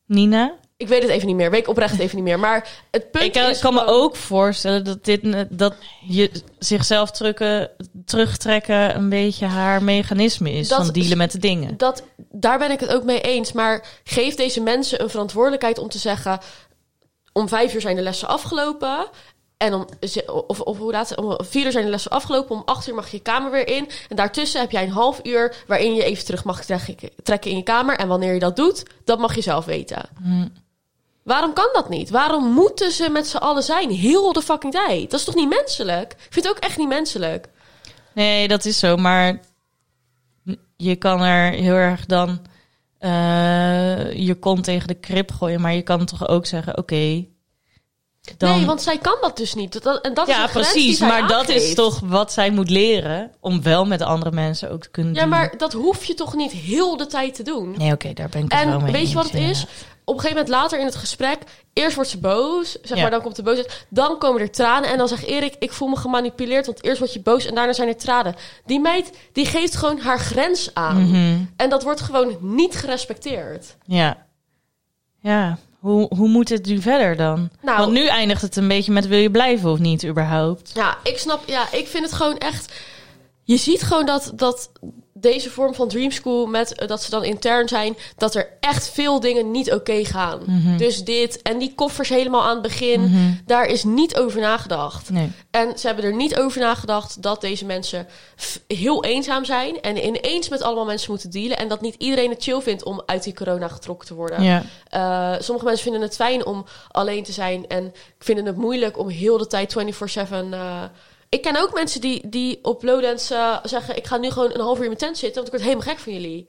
Nina? Ik weet het even niet meer. Weet ik oprecht even niet meer. Maar het punt Ik kan, is kan me ook voorstellen dat, dit, dat je zichzelf drukken, terugtrekken een beetje haar mechanisme is Dat van dealen met de dingen. Dat, daar ben ik het ook mee eens. Maar geef deze mensen een verantwoordelijkheid om te zeggen... om vijf uur zijn de lessen afgelopen... En om, of, of hoe laat om vier uur zijn de lessen afgelopen. Om acht uur mag je je kamer weer in. En daartussen heb jij een half uur waarin je even terug mag trekken, trekken in je kamer. En wanneer je dat doet, dat mag je zelf weten. Hm. Waarom kan dat niet? Waarom moeten ze met z'n allen zijn? Heel de fucking tijd. Dat is toch niet menselijk? Ik vind het ook echt niet menselijk. Nee, dat is zo. Maar je kan er heel erg dan eh, je kont tegen de krip gooien. Maar je kan toch ook zeggen, oké. dan... Nee, want zij kan dat dus niet. Dat- en dat is ja, die precies. Maar dat is toch wat zij moet leren. Om wel met andere mensen ook te kunnen Ja, maar dat hoef je toch niet heel de tijd te doen? Nee, oké, daar ben ik het wel En mee weet je wat het is? Op een gegeven moment later in het gesprek, eerst wordt ze boos, zeg Ja. maar, dan komt de boosheid, dan komen er tranen en dan zegt Erik, ik voel me gemanipuleerd, want eerst word je boos en daarna zijn er tranen. Die meid, die geeft gewoon haar grens aan. Mhm. En dat wordt gewoon niet gerespecteerd. Ja. Ja, hoe, hoe moet het nu verder dan? Nou- Want nu eindigt het een beetje met wil je blijven of niet überhaupt? Ja, ik snap. Ja, ik vind het gewoon echt. Je ziet gewoon dat, dat deze vorm van Dream School, met eh, dat ze dan intern zijn, dat er echt veel dingen niet oké gaan. Mhm. Dus dit en die koffers helemaal aan het begin, Mhm. daar is niet over nagedacht. Nee. En ze hebben er niet over nagedacht dat deze mensen heel eenzaam zijn en ineens met allemaal mensen moeten dealen. En dat niet iedereen het chill vindt om uit die corona getrokken te worden. Eh, sommige mensen vinden het fijn om alleen te zijn en vinden het moeilijk om heel de tijd 24/7. eh ik ken ook mensen die, die op Lowlands eh, zeggen: Ik ga nu gewoon een half uur in mijn tent zitten, want ik word helemaal gek van jullie.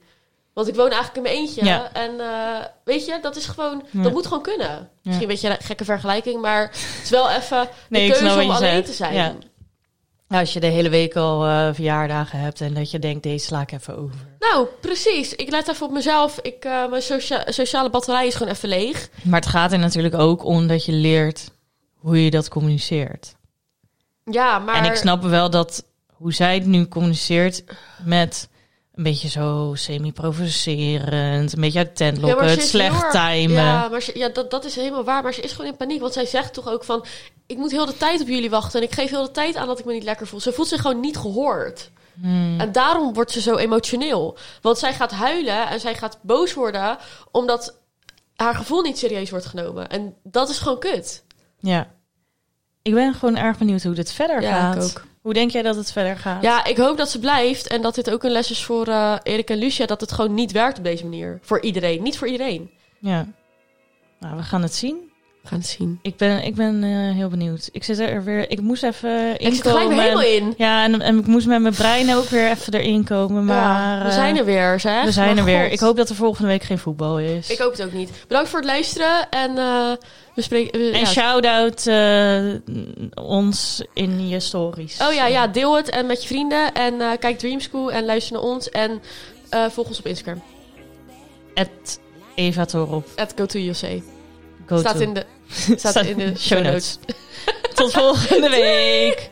Want ik woon eigenlijk in mijn eentje. Ja. En eh, weet je, dat is gewoon, Ja. dat moet gewoon kunnen. Misschien een beetje een gekke vergelijking, maar het is wel even Nee, de keuze om alleen zegt. te zijn. Als je de hele week al eh, verjaardagen hebt en dat je denkt, deze sla ik even over. Nou, precies. Ik let even op mezelf. Ik, mijn socia- sociale batterij is gewoon even leeg. Maar het gaat er natuurlijk ook om dat je leert hoe je dat communiceert. Ja, maar... En ik snap wel dat hoe zij het nu communiceert met een beetje zo semi-provocerend, een beetje uit de tent lokken, het slecht heel timen. Ja, maar ze- ja, dat, dat is helemaal waar. Maar ze is gewoon in paniek. Want zij zegt toch ook van... Ik moet heel de tijd op jullie wachten. En ik geef heel de tijd aan dat ik me niet lekker voel. Ze voelt zich gewoon niet gehoord. Hmm. En daarom wordt ze zo emotioneel. Want zij gaat huilen en zij gaat boos worden... omdat haar gevoel niet serieus wordt genomen. En dat is gewoon kut. Ja. Ik ben gewoon erg benieuwd hoe dit verder Ja, gaat. ik ook. Hoe denk jij dat het verder gaat? Ja, ik hoop dat ze blijft. En dat dit ook een les is voor eh Erik en Lucia. Dat het gewoon niet werkt op deze manier. Voor iedereen. Niet voor iedereen. Ja. Nou, we gaan het zien. Gaan zien. Ik ben, ik ben eh, heel benieuwd. Ik zit er weer. Ik moest even Ik zit er gelijk helemaal in. Ja, en, en ik moest met mijn brein ook weer even erin komen. Maar Ja, we eh, zijn er weer, zeg. We zijn Maar er weer. Ik hoop dat er volgende week geen voetbal is. Ik hoop het ook niet. Bedankt voor het luisteren. En eh, we spreken... En ja. shout-out eh, ons in je stories. Oh ja, ja, deel het en met je vrienden. En eh, kijk Dream School en luister naar ons. En eh, volg ons op Instagram. At Eva Torop. At go to. Go staat to. in de, staat in de show notes. Tot volgende week.